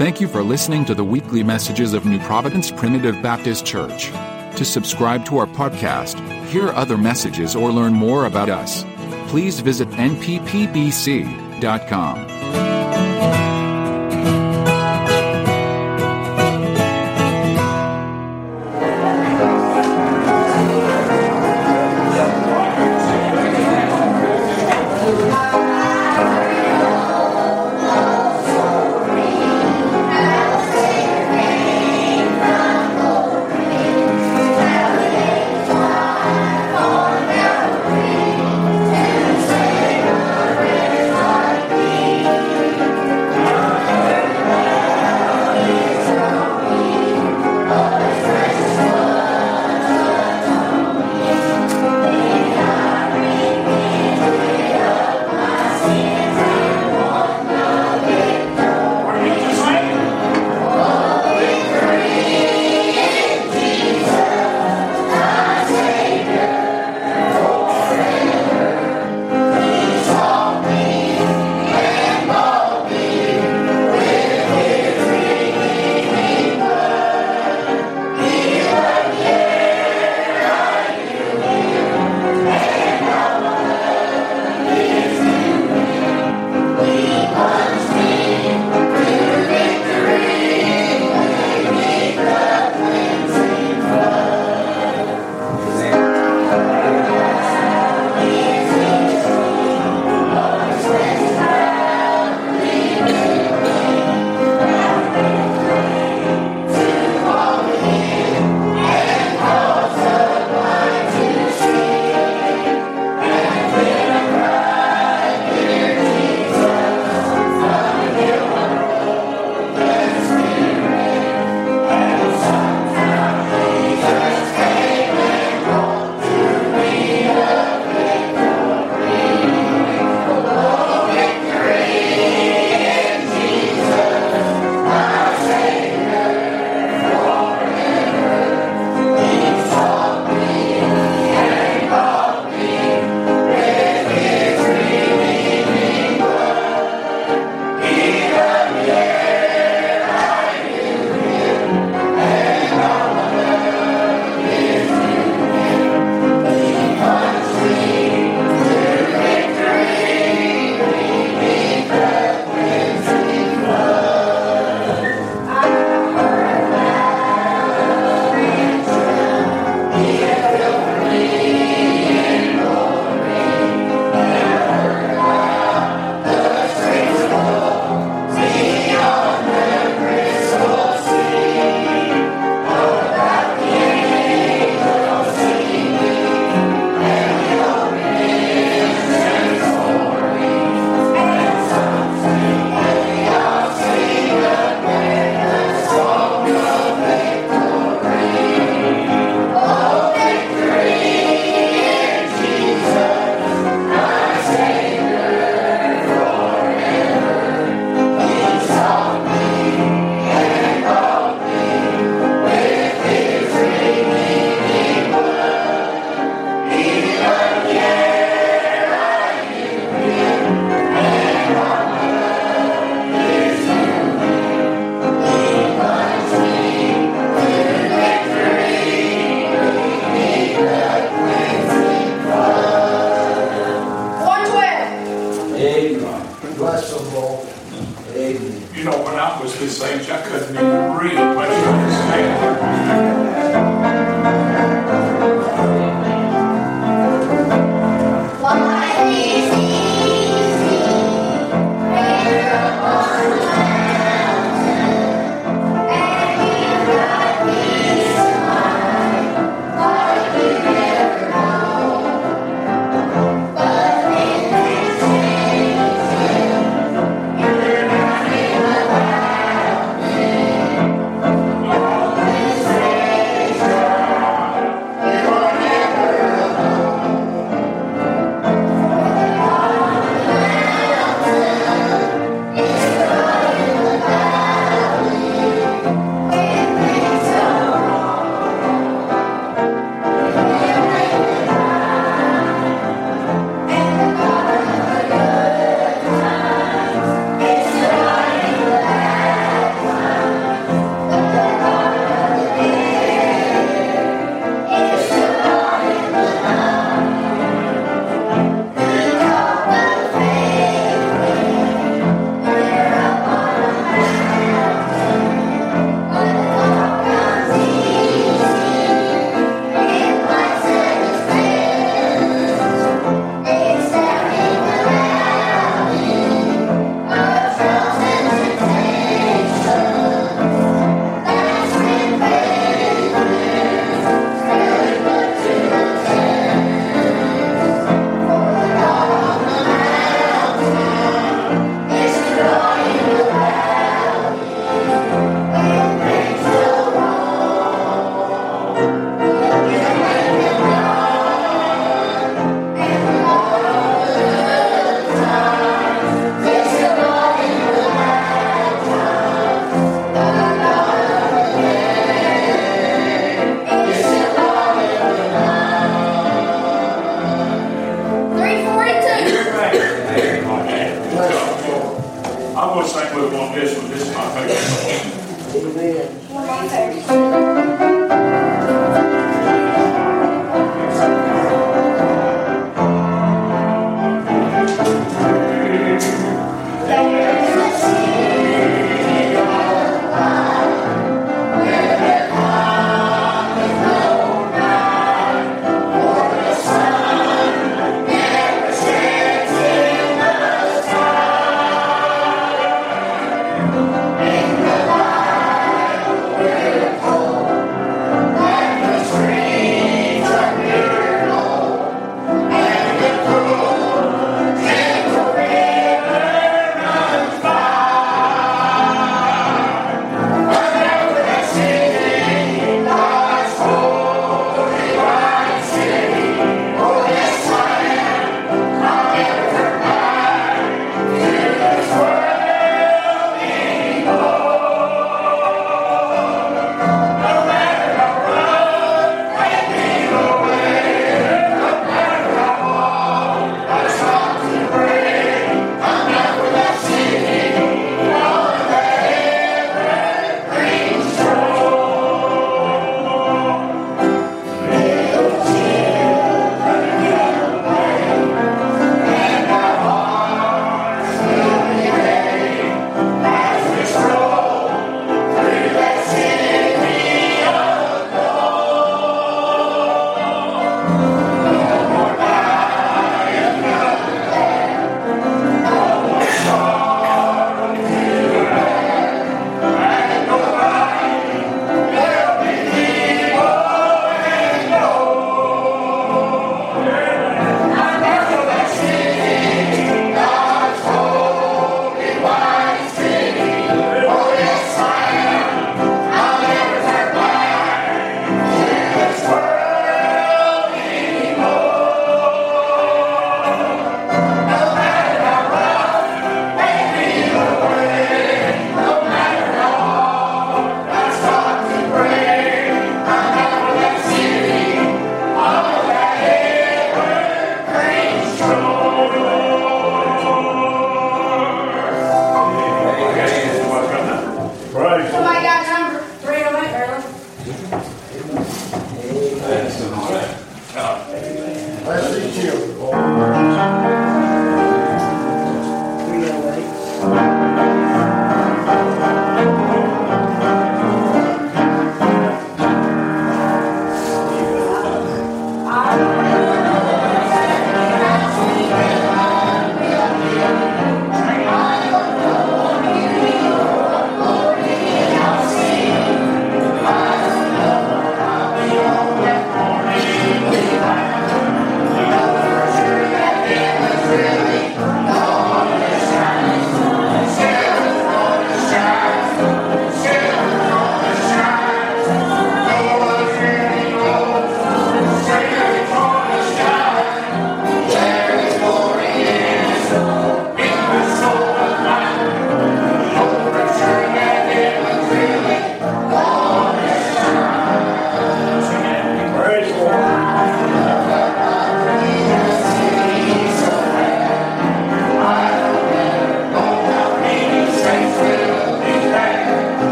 Thank you for listening to the weekly messages of New Providence Primitive Baptist Church. To subscribe to our podcast, hear other messages, or learn more about us, please visit nppbc.com.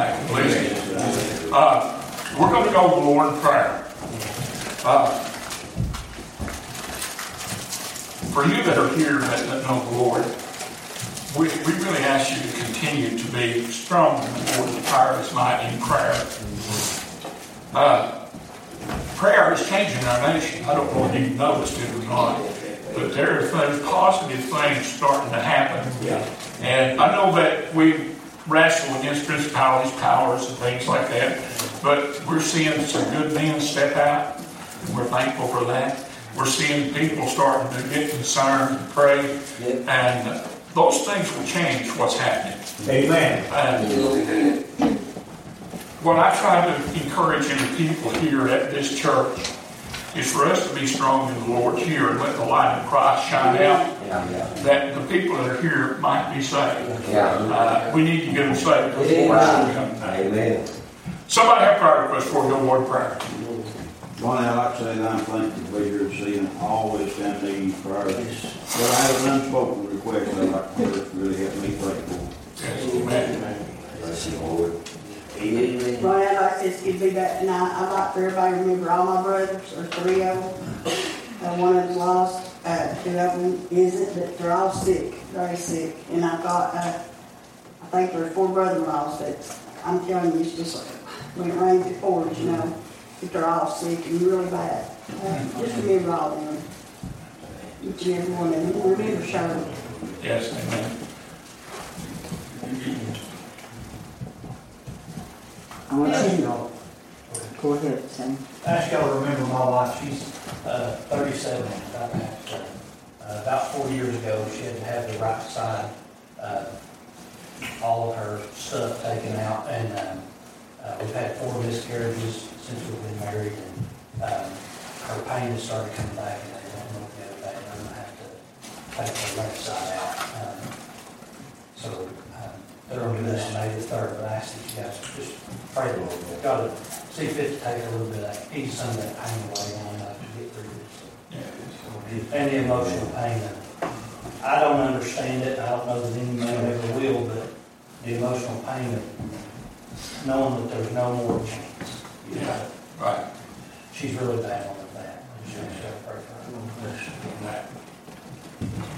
back. Uh, we're going to go to the Lord in prayer. Uh, for you that are here that, that know the Lord, we, we really ask you to continue to be strong in the Lord's tireless might in prayer. Uh, prayer is changing our nation. I don't know if you've noticed it or not, but there are things, positive things starting to happen. Yeah. And I know that we wrestle against principalities, powers, and things like that, but we're seeing some good men step out, and we're thankful for that. We're seeing people starting to get concerned and pray, and those things will change what's happening. Amen. And what I try to encourage in the people here at this church is for us to be strong in the Lord here and let the light of Christ shine out, that the people that are here might be saved. Uh, we need to get them saved before the Lord comes back. Amen. Somebody have a prayer request for the Lord prayer. Ronnie, I'd like to say that I'm thankful to be here this evening, always stand needing prayers. But I have an unspoken request that I'd like to to really help me pray for. Yes, amen. Bless you, Lord. Amen. Ronnie, I'd like this to be back tonight. I'd like for everybody to remember all my brothers, or three of them. Uh, one of them's lost, uh, two of them isn't, but they're all sick, very sick. And I've got, uh, I think there's four brother-in-laws that, I'm telling you, it's just like, when it rains, it pours, you know. But they're all sick and really bad. Uh, Just remember all of them. Each and every one of them. Remember Shirley. Yes, amen. I want to know. Go ahead, Sam. I ask y'all to remember my wife, she's uh, 37, about to have to, uh, about four years ago, she had to have the right side, uh, all of her stuff taken out, and um, uh, we've had four miscarriages since we've been married, and um, her pain has started coming back, and I don't know if the other day, I'm gonna have to take the left side out. Um, So, they're gonna do this on May the third, but I ask that you guys just pray the Lord, God to see fit to take a little bit of, ease some of that pain away on enough to get through this. And the emotional pain, I don't understand it, I don't know that any man ever will, but the emotional pain of knowing that there's no more chance. You know, Right. She's really battling on that. and she'll- she'll pray for her.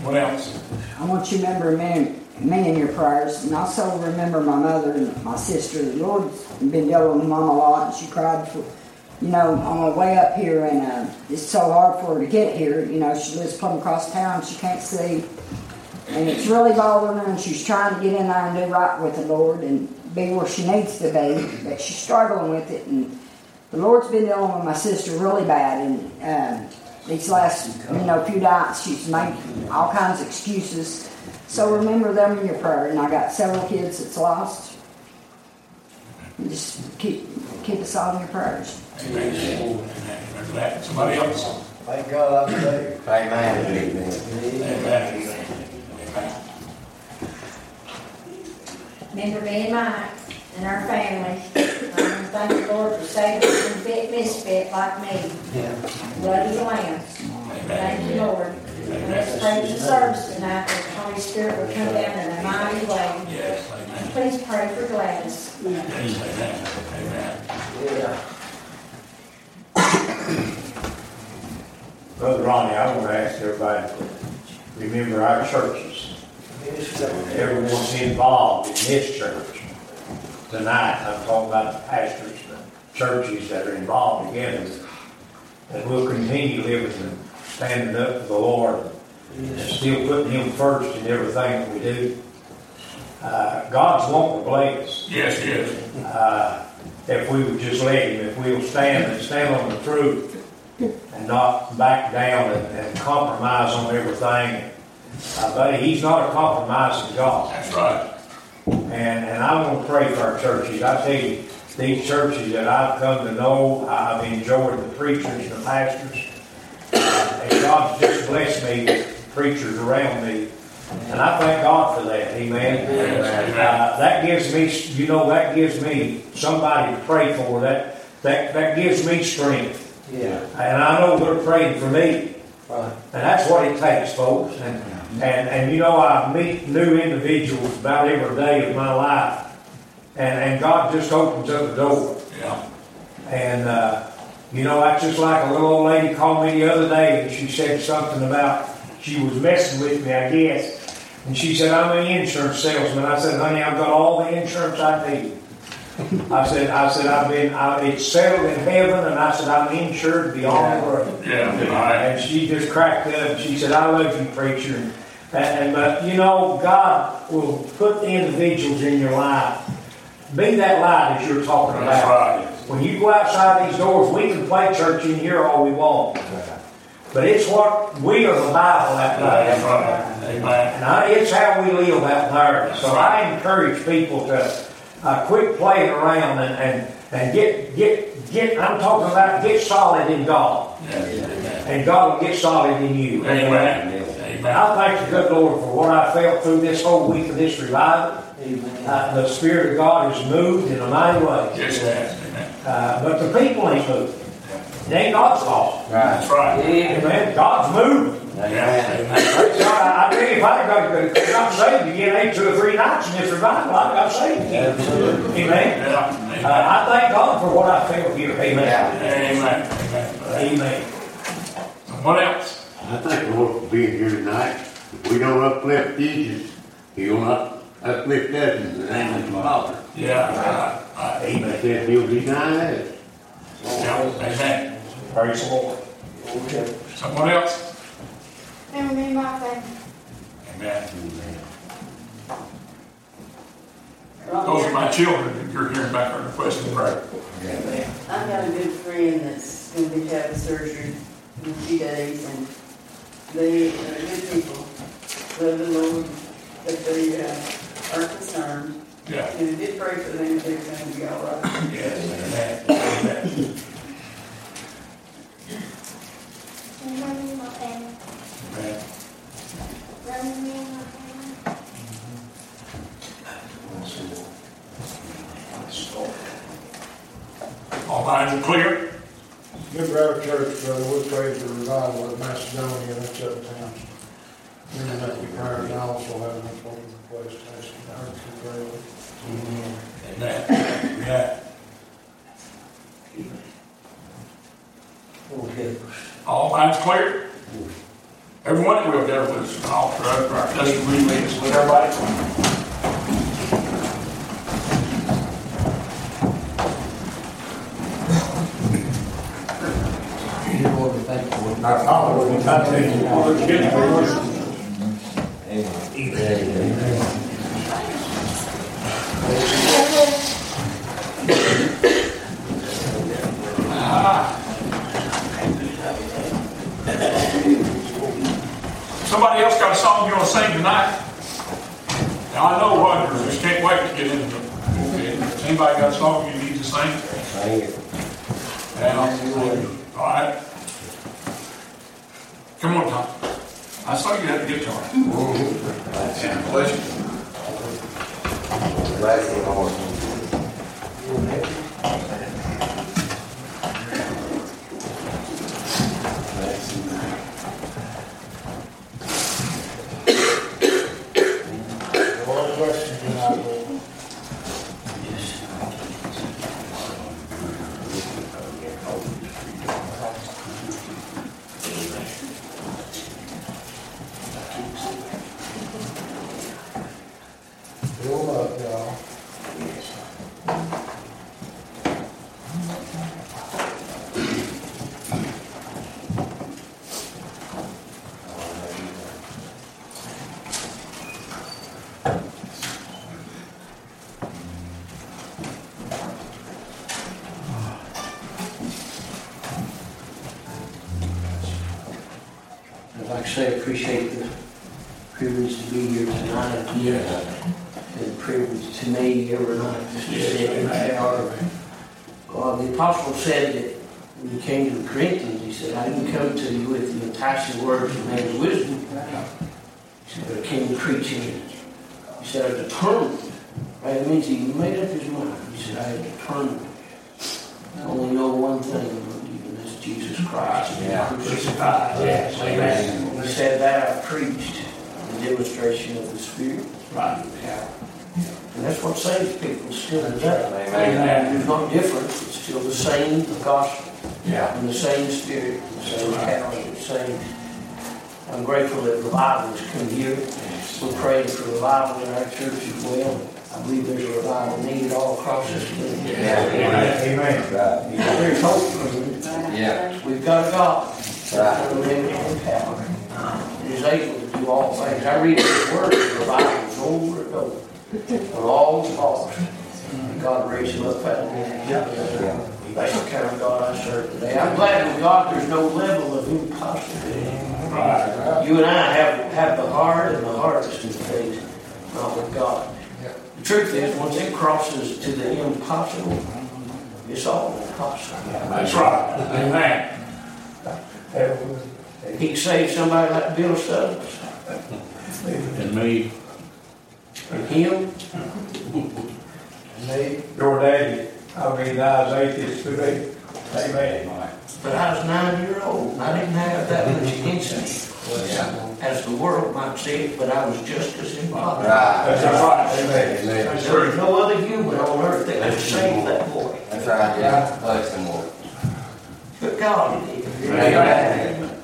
What else? I want you to remember me, me in your prayers, and also remember my mother and my sister. The Lord's been dealing with mom a lot, and she cried for, you know, on the way up here, and uh, it's so hard for her to get here. You know, she lives plumb across town, she can't see, and it's really bothering her, and she's trying to get in there and do right with the Lord and be where she needs to be, but she's struggling with it, and the Lord's been dealing with my sister really bad, and um, these last, you know, few nights she's made all kinds of excuses. So remember them in your prayer. And I got several kids that's lost. And just keep keep us all in your prayers. Amen. Amen. Remember. Somebody else? Thank God I'm saved. Amen. Amen. Amen. Amen. Remember me and Mike and our family. Um, Thank the Lord for saving us from fit misfit like me. Bloody lambs. Thank you, Lord. Let's pray the service tonight that the Holy Spirit will come down in a mighty way. Yes, amen. Please pray for Gladys. Yes, amen. Amen. Yeah. Brother Ronnie, I want to ask everybody to remember our churches. Everyone's involved in this church. Tonight, I'm talking about the pastors, the churches that are involved together. That we'll continue living standing up for the Lord and still putting Him first in everything that we do. Uh, God's wanting to bless. Yes, yes. uh, if we would just let him, if we'll stand and stand on the truth and not back down and, and compromise on everything. Uh, but he's not a compromising God. That's right. And, and I want to pray for our churches. I tell you, these churches that I've come to know, I've enjoyed the preachers and the pastors. And God's just blessed me with preachers around me And I thank God for that, amen. Uh, that gives me, you know, that gives me somebody to pray for. That, that, that gives me strength. Yeah. And I know they're praying for me. Right. And that's what it takes, folks. And, and, and you know, I meet new individuals about every day of my life. And, and God just opens up the door. Yeah. And, uh, you know, that's just like a little old lady called me the other day and she said something about, she was messing with me, I guess. And she said, I'm an insurance salesman. I said, honey, I've got all the insurance I need. I said, I said, I've been, I, it's settled in heaven, and I said, I'm insured beyond the grave. Yeah, right. And she just cracked up. and She said, I love you, preacher. And, and but you know, God will put the individuals in your life. Be that light as you're talking That's about. right. When you go outside these doors, we can play church in here all we want. But it's what we are the Bible out That's there. right. Amen. And I, it's how we live out there. So I encourage people to uh, quit playing around and, and, and get, get, get, I'm talking about get solid in God. Yes. And God will get solid in you. Amen. And Amen. I thank the good Lord for what I felt through this whole week of this revival. Amen. Uh, the Spirit of God has moved in a mighty way. Yes, it. Amen. Uh, but the people ain't moving. It ain't God's fault. That's right. Amen. God's moving. Yeah. Amen. Praise God. I, I tell you, if I got, got saved again eight, two or three nights in this revival, I got saved again. Amen. Yeah. Uh, Amen. I thank God for what I feel here. Amen. Amen. Amen. Amen. What else? I thank the Lord for being here tonight. If we don't uplift Jesus, He will not uplift us in the name of the Father. Yeah. Right. Right. He said He'll deny us. Yeah. Amen. Praise the Lord. Okay. Someone else? And me, my family. Amen. Those are my children that you're hearing back there requesting prayer. I've got a good friend that's gonna be having surgery in a few days, and they are good people, love the Lord, but they, uh, are concerned. Yeah. And it did pray for them, they're gonna be all right. Yes. Amen. Amen. And me, my family. Amen. And me, my family. All minds are clear? Remember our church, brother, we prayed for revival at Macedonia, and that's uptown. Remember that we prayed, and I also have an important request, asking our to pray with. Amen. Amen. Okay. All minds clear? Everyone will go with us, all throughout our testimony meetings with everybody. Dear Lord, we thank you for Our Father, we come to you, Lord, give you Somebody else got a song you want to sing tonight? Now, I know Roger, just can't wait to get into it. Okay. Anybody got a song you need to sing? Sing it. All right. Come on, Tom. I saw you had the guitar. Yeah, bless you. Bless the Lord. One question tonight, Lord. Fill up, y'all. I'd like to say I appreciate the privilege to be here tonight. Yeah. And the privilege to me every night just to sit in the hour. Uh, the apostle said that when he came to the Corinthians, he said, I didn't come to you with the enticing words of man's wisdom, He said, but I came preaching. He said, I determined. Right? It means he made up his mind. He said, I have determined. I only know one thing, and that's Jesus Christ and Yeah. crucified. Yes, amen. He said that I preached the demonstration of the Spirit. Right. Yeah. And that's what saves people still today. Amen. There's no difference. It's still the same gospel Yeah. and the same spirit, the same power, the same. I'm grateful that revival has come here. We're praying for revival in our church as well. I believe there's a revival needed all across this country. Amen. There's hope for you. Yeah. We've got a God. Right. who lives in power. And is able to do all things. I read His Word, revivals over and over. On all the lost. God raised him up out of there. That's the kind of God I serve today. I'm glad with God there's no level of impossibility. You and I have, have the heart and the hardest of things, not with God. The truth is, once it crosses to the impossible, it's all impossible. That's right. Amen. He can save somebody like Bill Stubbs. And me, And him, And Me, your daddy, I mean, I was atheist today. Amen. But I was nine year old, and I didn't have that much insight as the world might see it, but I was just as impossible. Right. That's right. Amen. Amen. There was no other human on earth that could save that boy. That's right, yeah. Like some more. But God did. Amen.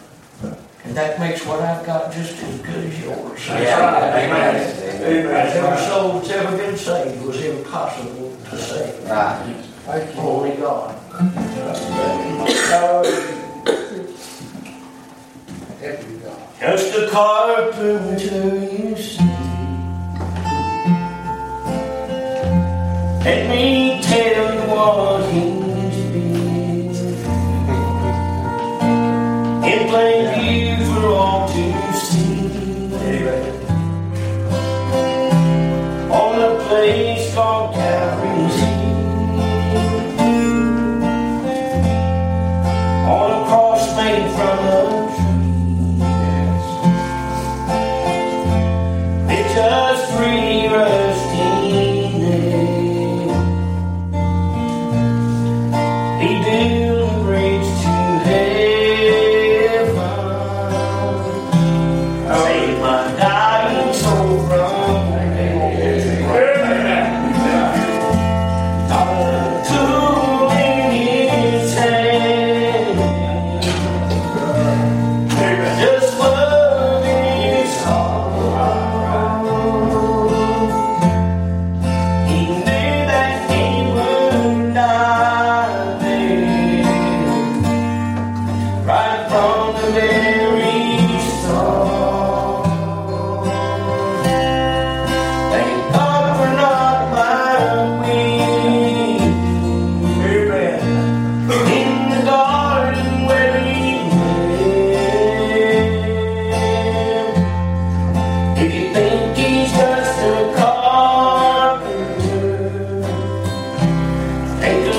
And that makes what I've got just as good as yours. Yeah. Amen. As every soul that's ever been saved was impossible to save. Right. Thank you. Only God. Carpenter, you see. Let me tell 哎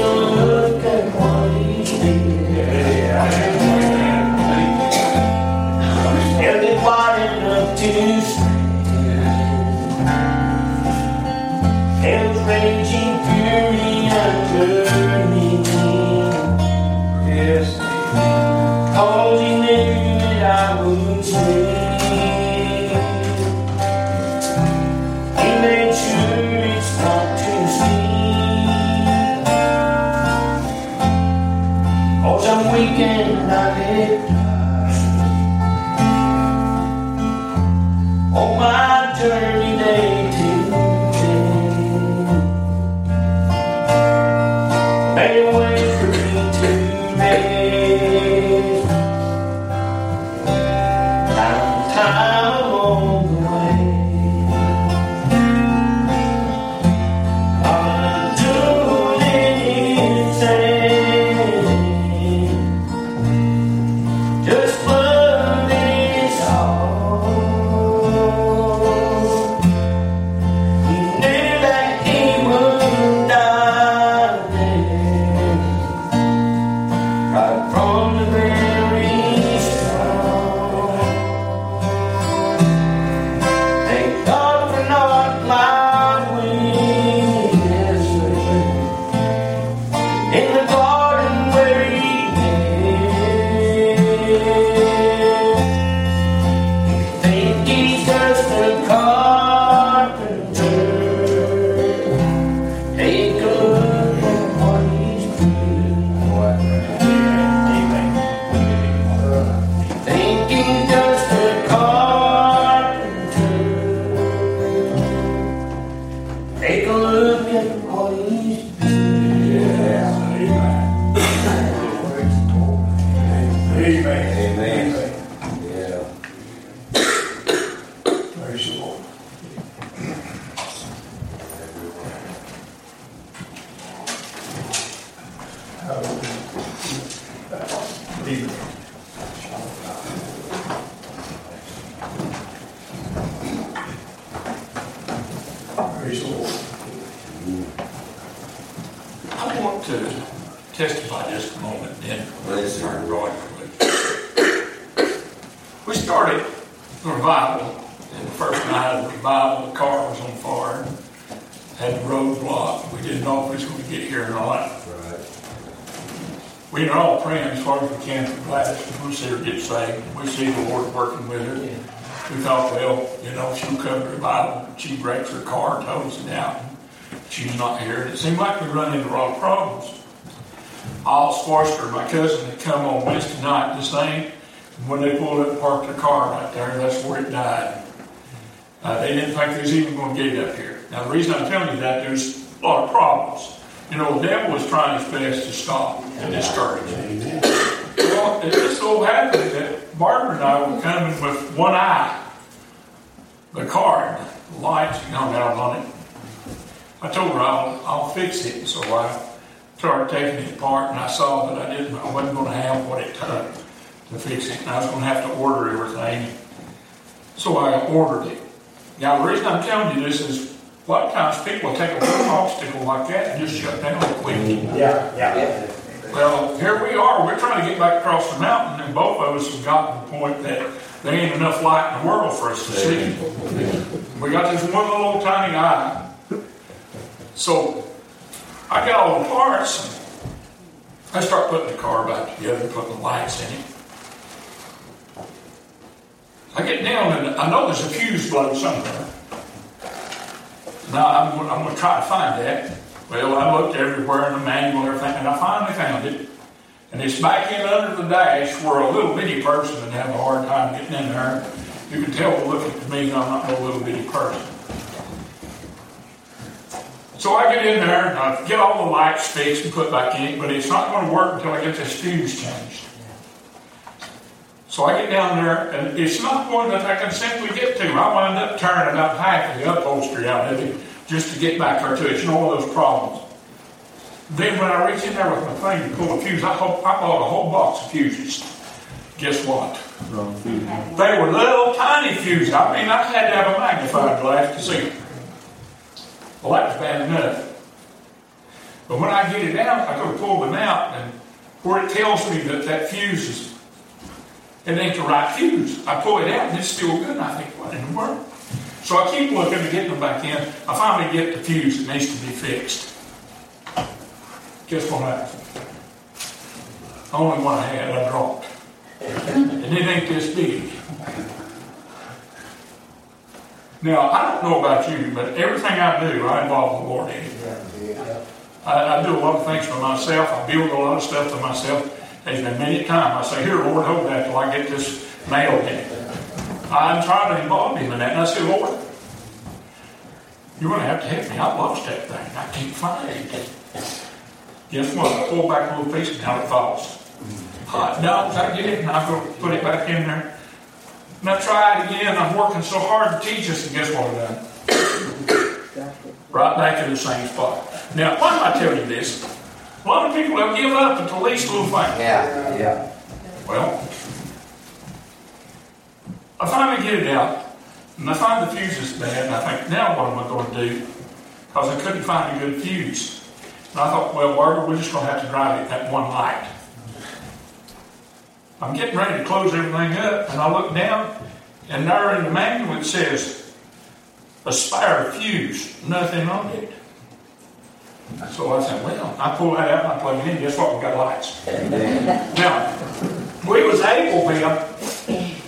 Praise the Lord. I want to testify just a moment, then Please, sir. Roy. We started the revival, and the first night of the revival, the car was on fire, had the road blocked. We didn't know if we was going to get here or not. We are all praying as hard as we can for Gladys. We see her get saved. We see the Lord working with her. We thought, well, you know, she'll come to revival. She breaks her car, tows it out. She's not here. It seemed like we run into a lot of problems. Al Swarster, my cousin, had come on Wednesday night, the same. When they pulled up and parked their car right there, that's where it died. Uh, they didn't think they was even going to get it up here. Now, the reason I'm telling you that, there's a lot of problems. You know, the devil was trying his best to stop and discourage. Well, it just so happened that Barbara and I were coming with one eye. The card, the lights hung out on it. I told her I'll, I'll fix it, so I started taking it apart, and I saw that I didn't, I wasn't going to have what it took to fix it, and I was going to have to order everything. So I ordered it. Now, the reason I'm telling you this is a lot of times people take a little obstacle like that and just shut down quick. Yeah, yeah. Well, here we are. We're trying to get back across the mountain, and both of us have gotten to the point that there ain't enough light in the world for us to see. We got this one little old tiny eye. So I got all the parts. And I start putting the car back together, putting the lights in it. I get down and I know there's a fuse blown somewhere. Now I'm, I'm going to try to find that. Well, I looked everywhere in the manual and everything, and I finally found it. And it's back in under the dash where a little bitty person would have a hard time getting in there. You can tell looking at me, I'm not no little bitty person. So I get in there and I get all the lights fixed and put back in, but it's not going to work until I get this fuse changed. So I get down there, and it's not one that I can simply get to. I wind up turning about half of the upholstery out of it just to get back there to it. It's one of those problems. Then when I reach in there with my thing to pull a fuse, I, I bought a whole box of fuses. Guess what? They were little tiny fuses. I mean, I had to have a magnifying glass to see them. Well, that was bad enough. But when I get it out, I go to pull them out, and where it tells me that that fuse is, it ain't the right fuse. I pull it out, and it's still good. And I think, what in the world? So I keep looking to get them back in. I finally get the fuse that needs to be fixed. Guess what happened? The only one I had, I dropped. And it ain't this big. Now, I don't know about you, but everything I do, I involve the Lord in. I, I do a lot of things for myself. I build a lot of stuff for myself. There's been many times I say, Here, Lord, hold that till I get this nailed in. I'm trying to involve Him in that. And I say, Lord, you're going to have to help me. I lost that thing. I can't find it. Guess what? I pull back a little piece and now it falls. Hot dogs, I get it, and I go put it back in there. And I try it again. I'm working so hard to teach us, and guess what I've done? Right back in the same spot. Now, why am I telling you this? A lot of people have given up at the least little thing. Yeah, yeah. Well, I finally get it out, and I find the fuse is bad, and I think, now what am I going to do? Because I couldn't find a good fuse. And I thought, well, Barbara, we're just going to have to drive it that one light. I'm getting ready to close everything up, and I look down, and there in the manual it says, aspire fuse, nothing on it. So I said, well, I pull that out and I plug it in. Guess what? We got lights. Now, we was able then,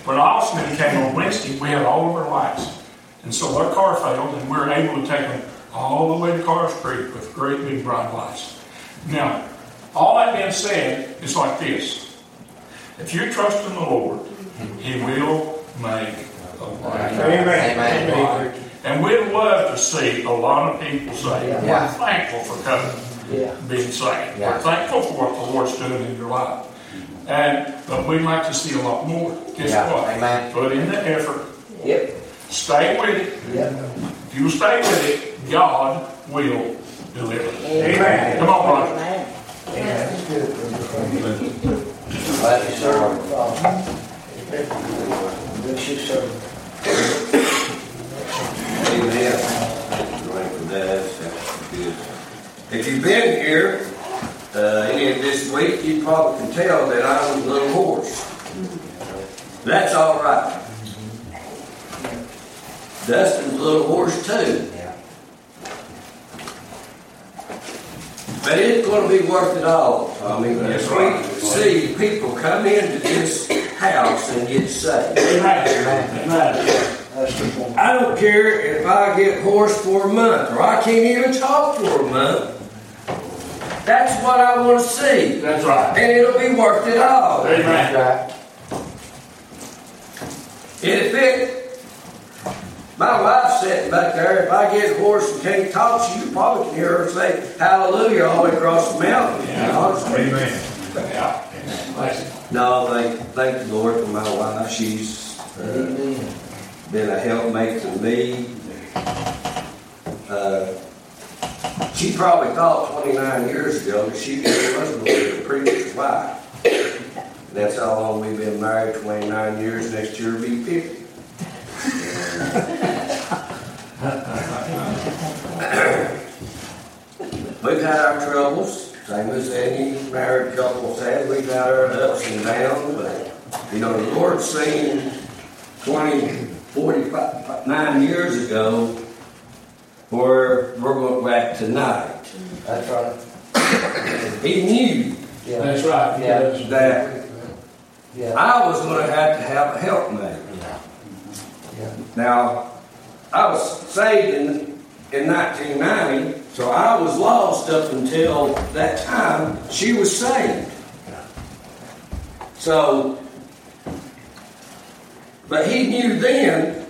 when Austin came on Wednesday, we had all of our lights. And so our car failed, and we were able to take them all the way to Cars Creek with great big bright lights. Now, all that being said, it's like this. If you trust in the Lord, He will make a way. Amen. Amen. And we'd love to see a lot of people say, Yeah. we're thankful for coming, Yeah. being saved. Yeah. We're thankful for what the Lord's doing in your life. And but we'd like to see a lot more. Guess Yeah. what? Amen. Put in the effort. Yep. Stay with it. Yep. If you stay with it, God will deliver. Amen. Come on, brother. That's good. Love you, sir. Bless you, sir. Amen. If you've been here uh, any of this week, you probably can tell that I was a little hoarse. That's all right. Dustin's a little hoarse too. But it's going to be worth it all. I mean, if we see people come into this house and get saved. I don't care if I get hoarse for a month or I can't even talk for a month. That's what I want to see. That's right. And it'll be worth it all. Amen. If it, my wife's sitting back there, if I get hoarse and can't talk, you probably can hear her say hallelujah all the way across the mountain. Yeah, Amen. Yeah. No, thank, thank the Lord for my wife. She's uh, been a helpmate to me. Uh, she probably thought 29 years ago that she was to be a preacher's wife. That's how long we've been married 29 years. Next year will be 50. We've had our troubles, same as any married couple had. We've had our ups and downs, but you know, the Lord seen 20, 45, years ago where we're going back tonight. That's right. He knew That's right. Yeah. that yeah. I was going to have to have a helpmate. Yeah. Now, I was saved in, in 1990, so I was lost up until that time she was saved. So, but he knew then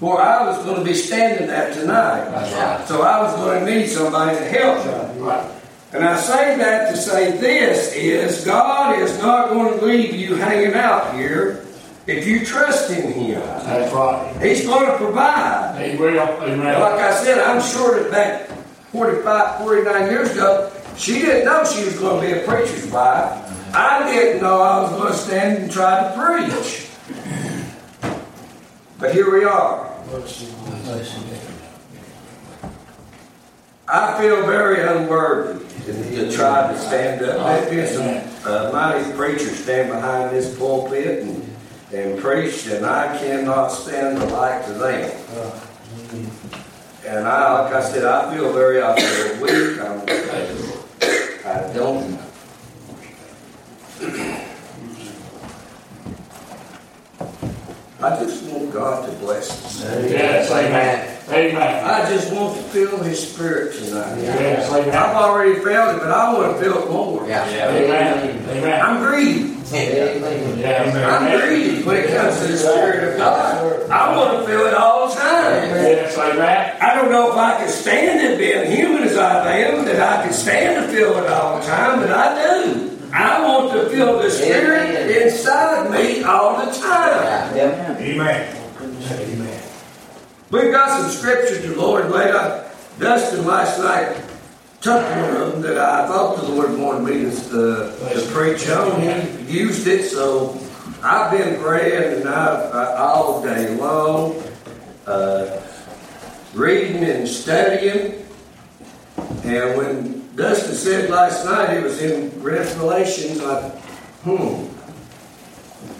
where I was going to be standing that tonight. Right. So I was going to need somebody to help me. Right. And I say that to say this is God is not going to leave you hanging out here if you trust in Him. That's right. He's going to provide. He will. Amen. like I said, I'm sure that back 45, 49 years ago, she didn't know she was going to be a preacher's wife. I didn't know I was going to stand and try to preach. But here we are. I feel very unworthy to try to stand up. There's been some uh, mighty preachers stand behind this pulpit and, and preach, and I cannot stand the like to them. And I, like I said, I feel very I feel weak. I'm, I don't. I just want God to bless us. Yes. Amen. Amen. I just want to feel His Spirit tonight. Yes. Amen. I've already felt it, but I want to feel it more. Amen. Amen. I'm greedy. Yes. I'm greedy when it comes to the Spirit of God. I want to feel it all the time. Yes. Amen. I don't know if I can stand it being human as I am, that I can stand to feel it all the time, but I do. I want to feel the Spirit inside me all the time. Amen. Amen. We've got some scriptures the Lord laid out. Dustin last night took one of them that I thought the Lord wanted me to, uh, to preach on. He used it, so I've been praying and I've, uh, all day long, uh, reading and studying. And when Dustin said last night it was in Revelations, I, hmm.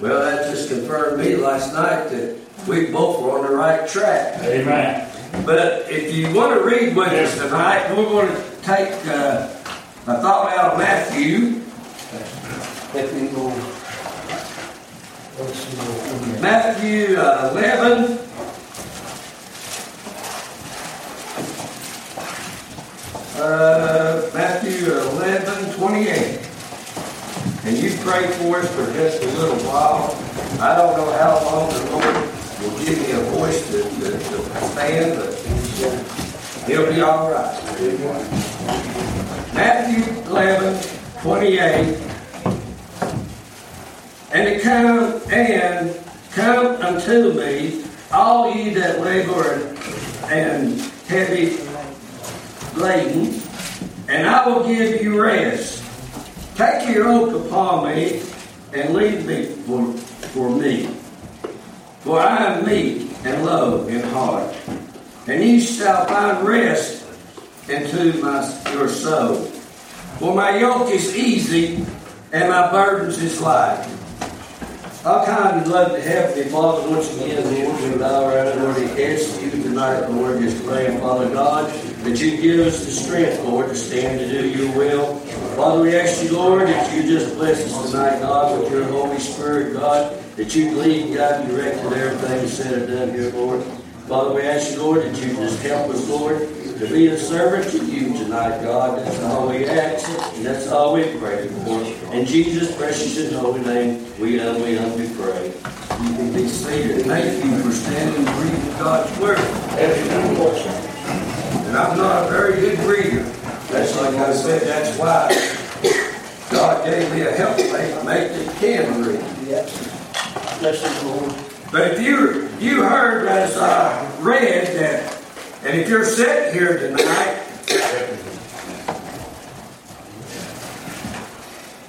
Well, that just confirmed me last night that we both were on the right track. Amen. But if you want to read with us tonight, we're going to take uh, a thought out of Matthew. Matthew uh, 11. Uh, Matthew 11, 28. And you pray for us for just a little while. I don't know how long the Lord will give me a voice to, to, to stand, but he'll be all right. Matthew 11, 28. And it come and come unto me, all ye that labor and heavy laden, and I will give you rest. Take your yoke upon me and leave me for, for me. For I am meek and low in heart, and ye shall find rest into my, your soul. For my yoke is easy and my burdens is light. How kind and love to Heavenly Father once again, Lord, we bow our Lord, and ask you tonight, Lord, just praying, Father God, that you give us the strength, Lord, to stand to do your will. Father, we ask you, Lord, that you just bless us tonight, God, with your Holy Spirit, God, that you lead, and guide, and direct in everything said and done here, Lord. Father, we ask you, Lord, that you just help us, Lord, to be a servant to you tonight, God. That's all we ask, and that's all we pray for. In Jesus' precious and holy name, we humbly, humbly pray. You can be seated. Thank you for standing and reading God's Word. And I'm not a very good reader. That's like I said, that's why God gave me a helpmate, mate that can read. But if you you heard as I read that, and if you're sitting here tonight,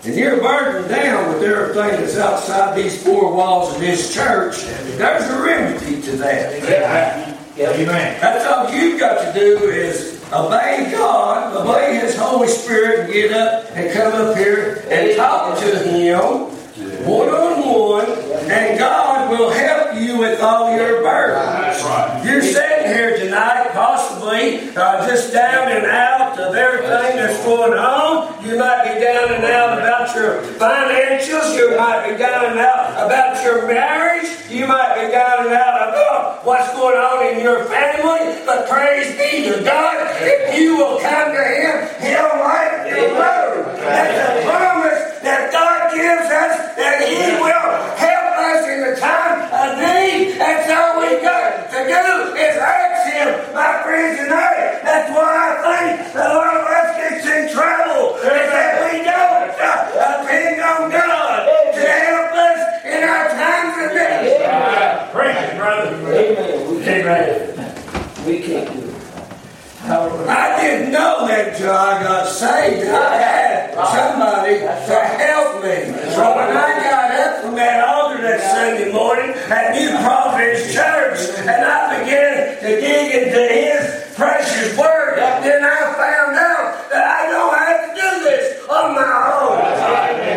and you're burdened down with everything that's outside these four walls of this church, there's a remedy to that. Amen. That's all you've got to do is obey God, obey His Holy Spirit, and get up and come up here and talk to Him one on one, and God will help you with all your burdens. You're sitting here tonight, possibly uh, just down and out of everything that's going on. You might be down and out about your financials. You might be down and out about your marriage. You might be down and out about what's going on in your family. But praise be to God, if you will come to Him, He'll light your road. That's a promise that God gives us that He will help us in the time of need. That's all we got to do is ask Him, my friends tonight. That's why I think a lot of us gets in trouble is that we don't uh, depend on God to help us in our times of need. Praise brother. Amen. We can't, we can't do it. I didn't know that until I got saved. I had somebody to help me. So when I got up from that altar that Sunday morning at New Providence Church and I began to dig into His precious Word, then I found out that I don't have to do this on my own.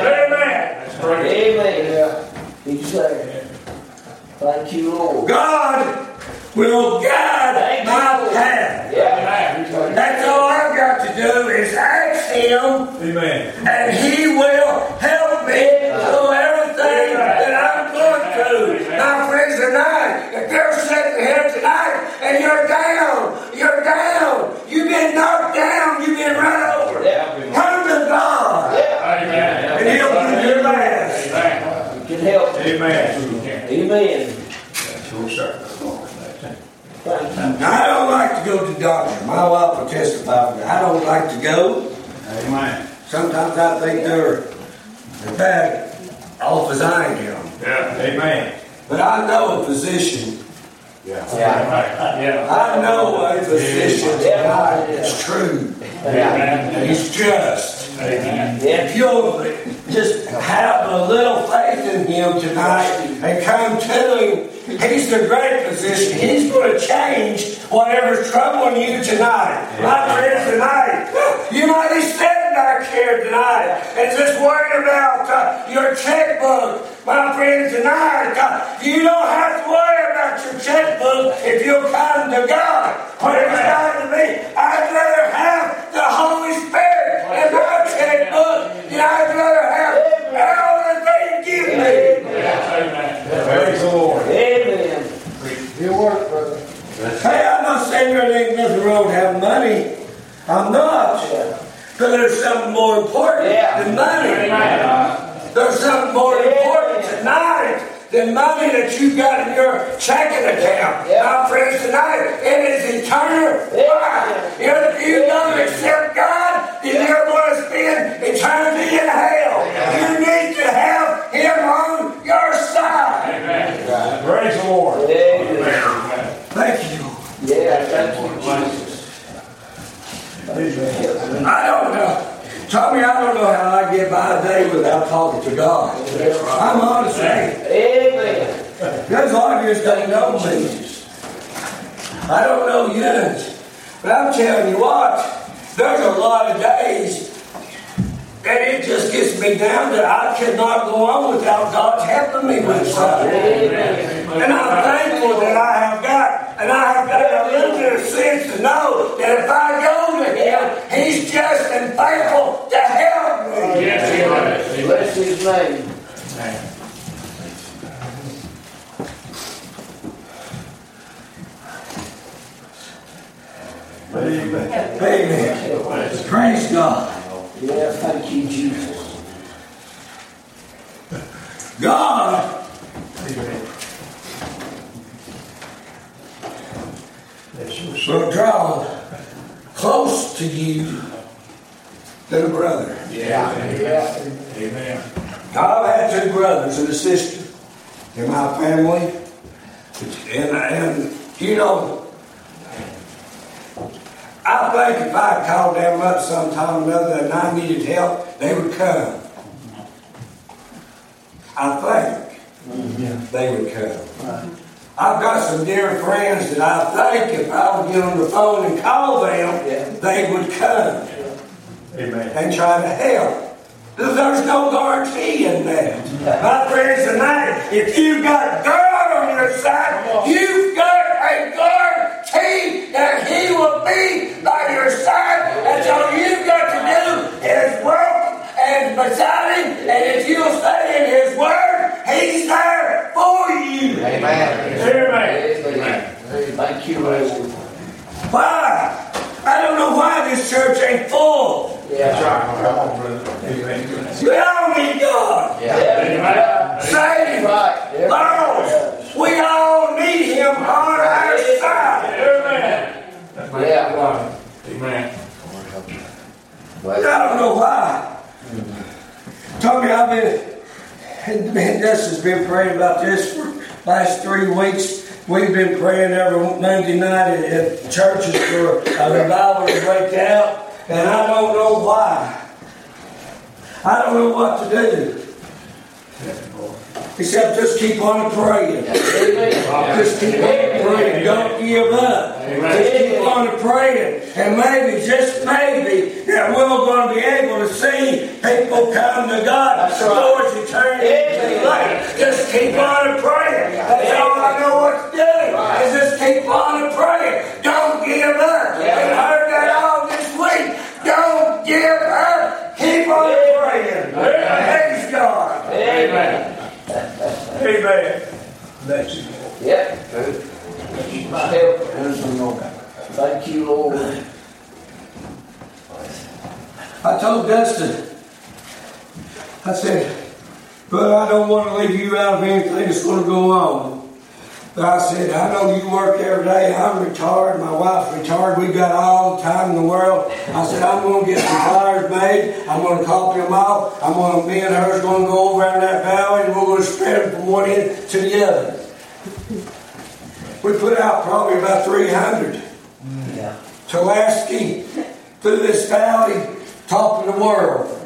Amen. Amen. He's there. Thank you, Lord. God will guide my path. That's all I've got to do is ask Him, Amen. and He will help me through everything that I'm going through. My friends tonight, if you're sitting here tonight and you're down, you're down, you've been knocked down, you've been run over, come to God, and He'll do your best. He can help. Amen. Amen. Sure, sir. I don't like to go to the doctor. My wife will testify for that. I don't like to go. Amen. Sometimes I think they're as bad off as I am. Amen. But I know a physician. Yeah. Yeah. I know a physician tonight that's true. And he's just. Amen. If you'll just have a little faith in him tonight and come to him, he's the great physician. He's going to change whatever's troubling you tonight. My friends, tonight, you might be sitting back here tonight and just worried about uh, your checkbook. My friends, tonight, uh, you don't have to worry about your checkbook if you'll come to God. Praise God to me. I'd rather have the Holy Spirit in my checkbook than I'd rather have all that they give me. Praise the Lord. Amen. He'll work, brother. Hey, I'm not saying there wrong with money. I'm not. But there's something more important than money. There's something more important tonight than money that you've got in your checking account. My friends, tonight, it is eternal life. If you don't accept God, then you're going to spend eternity in hell. You need to have Him on your side. Praise the Lord. Amen. Thank you. Yeah, thank you, Jesus. I don't know. Tommy, I don't know how I get by day without talking to God. I'm honest. Amen. there's a lot of you that don't know me. I don't know you. But I'm telling you what, there's a lot of days and it just gets me down that I cannot go on without God's helping me with something. And I'm thankful that I have got, and I have got a little bit of sense to know that if I go to Him, He's just and faithful to help me. Yes, Bless His name. Amen. Amen. Praise God. Yeah, thank you, Jesus. God will draw close to you than a brother. Yeah. Yeah. Amen. I've had two brothers and a sister in my family. And, and you know, I think if I called them up sometime or another and I needed help, they would come. I think they would come. I've got some dear friends that I think if I would get on the phone and call them, they would come Amen. and try to help. There's no guarantee in that. My friends tonight, if you've got God on your side, you've got a guarantee that He will be by your side. And so you've got to do His work and beside Him. And if you'll stay in His Word, He's there for you. Amen. Amen. Thank you, Lord. Why? I don't know why this church ain't full. Yeah. Come on, brother. Amen. We all need God. Yeah. Saved. Right. Yeah. Lost. We all need Him on our side. Amen. Yeah. Amen. I don't know why. Tony, I've been, and Dust has been praying about this for last three weeks. We've been praying every Monday night at, churches for a revival to break out, and I don't know why. I don't know what to do. Except just keep on praying. Just keep on praying. Don't give up. Just keep on praying. And maybe, just maybe, that we're going to be able to see people come to God. Doors eternity. Just keep on praying. That's all I know what to do. Is just keep on praying. Don't give up. We heard that all this week. Don't give up. Keep on praying. Praise God. Amen. Amen. Bless you. Yep. Thank you, Lord. I told Dustin, I said, but I don't want to leave you out of anything that's going to go on. But I said, I know you work every day. I'm retired. My wife's retired. We've got all the time in the world. I said, I'm going to get some flyers made. I'm going to copy them out. I'm going to, me and her's going to go over in that valley and we're going to spread them from one end to the other. We put out probably about 300 Yeah. to Lasky through this valley, top of the world.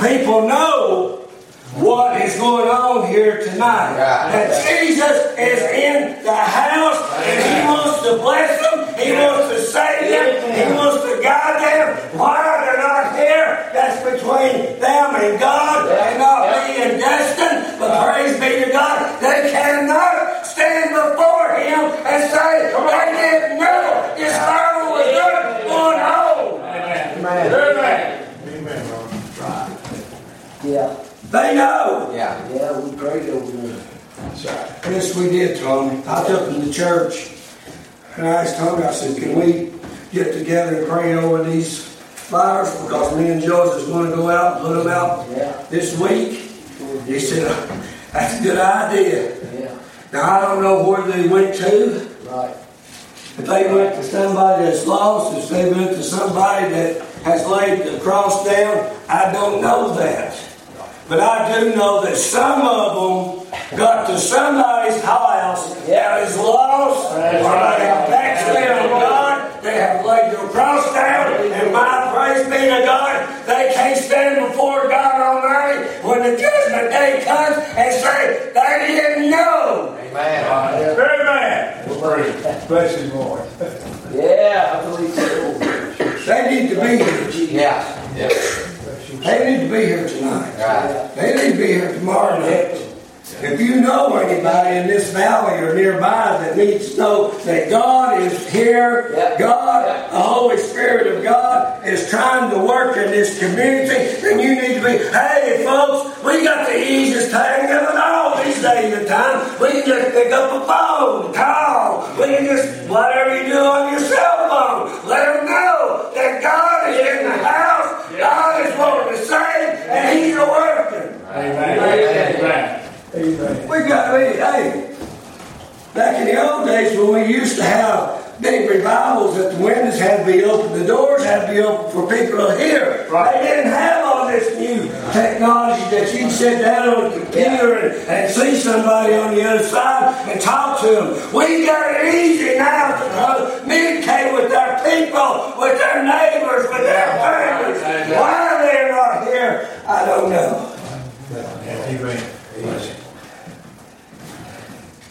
People know what is going on here tonight. Right. That Jesus is in the house and He wants to bless them, He wants to save them, He wants to guide them. Why are they're not here, that's between them and God and not me and Dustin. But praise be to God, they cannot stand before Him and say, they didn't know this Bible was going on. Amen. amen Yeah. They know. Yeah. Yeah, we prayed over them. Yes, we did, Tommy. I took them to church and I asked Tommy, I said, can we get together and pray over these flyers? Because me and George is going to go out and put them out Yeah. this week. He said, that's a good idea. Yeah. Now, I don't know where they went to. Right. If they went to somebody that's lost, if they went to somebody that has laid the cross down, I don't know that. But I do know that some of them got to somebody's house that is lost, or they have backslid on God, they have laid their cross down, and my praise be to God, they can't stand before God Almighty when the judgment day comes and say, they didn't know. Amen. Very Amen. Bless you, Lord. Yeah, I believe so. They need to be here. Yeah, yeah, They need to be here tonight. right. They need to be here tomorrow night. If you know anybody in this valley or nearby that needs to know that God is here, Yeah. God, Yeah. the Holy Spirit of God is trying to work in this community, then you need to be, hey folks, we got the easiest thing of it all these days and time. We can just pick up a phone, call. We can just, whatever you do on your cell phone, let them know that God is in the house, God is wanting to save, and He's working. Amen. Amen. Amen. We got to be, hey, back in the old days when we used to have big revivals that the windows had to be open, the doors had to be open for people to hear. Right. They didn't have all this new technology that you can sit down on a computer and, and see somebody on the other side and talk to them. We got it easy now to communicate with our people, with their neighbors, with their families. Why they're not here, I don't know. Amen.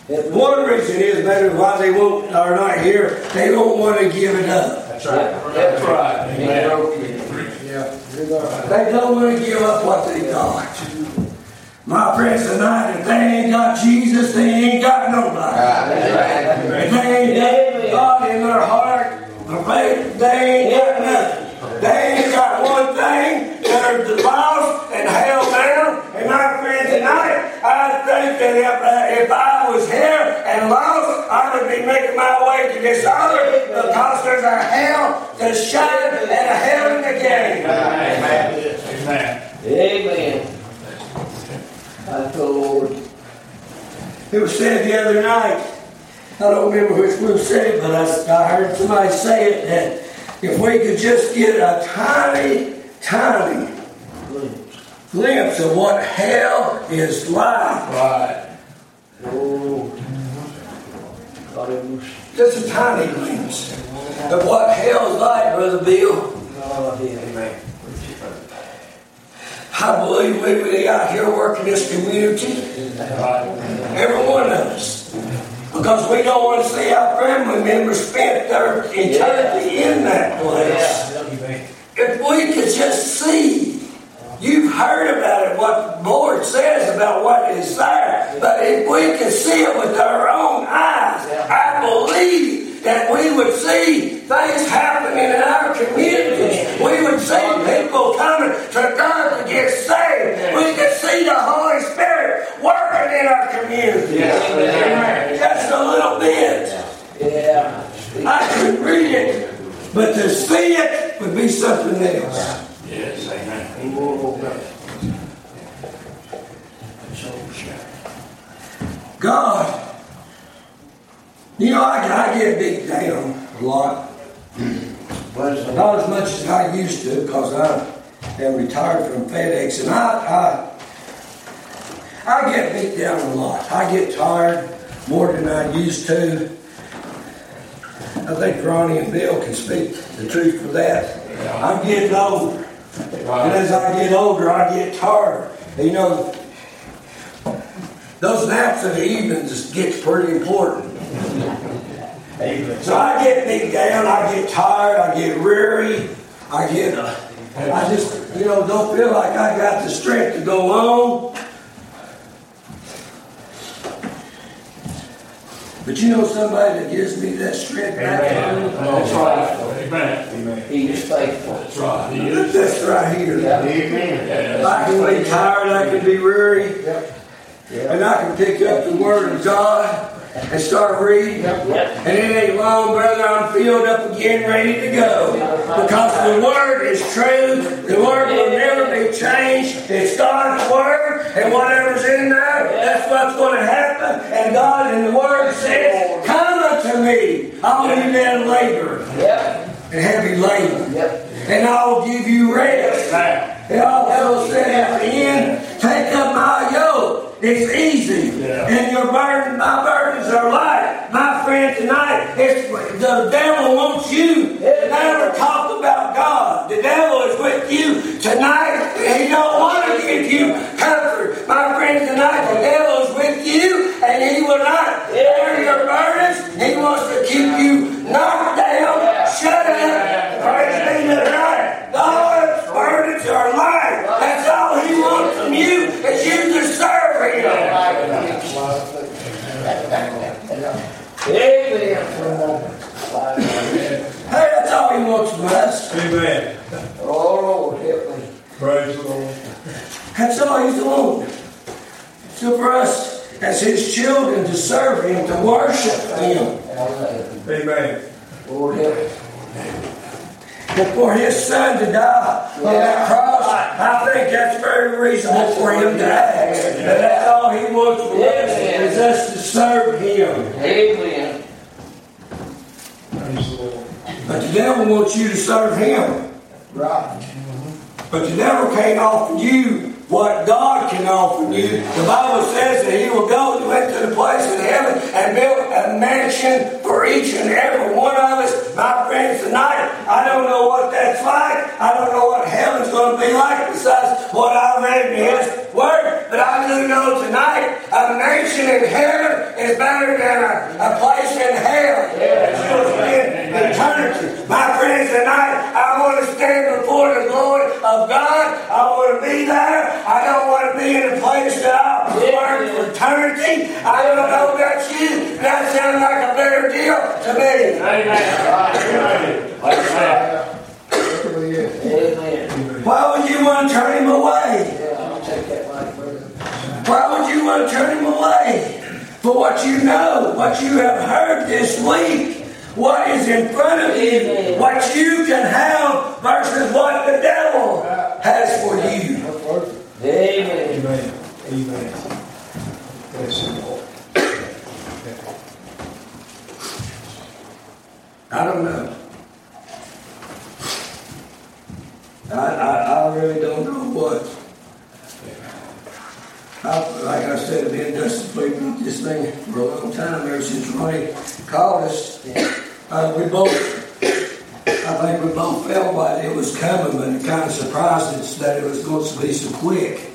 One reason is better why they won't are not here. They don't want to give it up. That's right. That's right. Amen. Yeah. They don't want to give up what they got. My friends tonight, if they ain't got Jesus, they ain't got nobody. Right. If they ain't got God in their heart, or faith, they ain't got nothing. They ain't got one thing. They're lost and held down. And my friend, tonight, I think that if, uh, if I was here and lost, I would be making my way to this other because there's a hell to shine and a hell in the game. Amen. Amen. Amen. Thank the Lord. It was said the other night, I don't remember which one said it, but I, I heard somebody say it that if we could just get a tiny, tiny glimpse of what hell is like, Right. Oh. Just a tiny glimpse of what hell is like, Brother Bill, Amen. I believe we would be out here working this community, every one of us. Because we don't want to see our family members spend their eternity in that place. If we could just see, you've heard about it, what the Lord says about what is there, but if we could see it with our own eyes, I believe that we would see things happening in our community. We would see people coming to God to get saved. We could see the Holy Spirit working in our community. Just a little bit. Yeah. I could read it, but to see it would be something else. Yes. Amen. God, you know, I, I get beat down a lot. But Not as much as I used to because I am retired from FedEx and I, I, I get beat down a lot. I get tired more than I used to. I think Ronnie and Bill can speak the truth for that. I'm getting older. And as I get older, I get tired. You know, those naps in the evenings gets pretty important. So I get beat down, I get tired, I get weary, I get, uh, I just, you know, don't feel like I got the strength to go on. But you know somebody that gives me that strength back? That's right. Amen. Amen. He is faithful. That's right. He is. That's right here. Yeah. Amen. I can be tired, I can be weary, and I can pick up the Word of God and start reading. Yeah. And it ain't long, brother, I'm filled up again, ready to go. Because the Word is true. The Word will never be changed. It's God's Word, and whatever's in there, that's what's going to happen. And God and the Word says, Come unto me, all you that labor and heavy labor, Yep. and I will give you rest. Now. It also said at the end, take up my yoke. It's easy. Yeah. And your burden, my burdens are light. My friend, tonight, it's, the devil wants you to never talk about God. The devil is with you tonight. He don't want to give you comfort. My friend, tonight, the devil is with you, and he will not bear your burdens. He wants to keep you knocked down, shut up. Praise be to God. God's burdens are light. That's all He wants from you is you to serve Him. Amen. Hey, that's all He wants from us. Amen. Oh, Lord, help me. Praise the Lord. That's all He's wanting. So for us as His children to serve Him, to worship Him. Amen. Lord, help. But for his son to die on that cross, I think that's very reasonable for him to ask. And that's all he wants from us, is us to serve him. Amen. Praise the Lord. But the devil wants you to serve him. Right. But the devil can't offer you what God can offer you. The Bible says that he will go into the place in heaven and build a mansion for each and every one of us. My friends, tonight, I don't know what that's like. I don't know what heaven's going to be like besides what I read in his word. But I do know tonight a mansion in heaven is better than a, a place in hell. To eternity. My friends, tonight, I want to stand before the glory of God. I want to be there. I don't want to be in a place that I'll learn for eternity. I don't know about you. That sounds like a better deal to me. Amen. Why would you want to turn him away? Yeah, I'll take that mic, brother. Why would you want to turn him away? For what you know, what you have heard this week, what is in front of you, what you can have versus what the devil has for you. Amen. Amen. Amen. Bless the Lord. I don't know. I, I, I really don't know what. I, like I said, I've been disciplined with this thing for a long time, ever since Ronnie called us. Uh, we both, I think we both felt like it was coming, but it kind of surprised us was going to be so quick.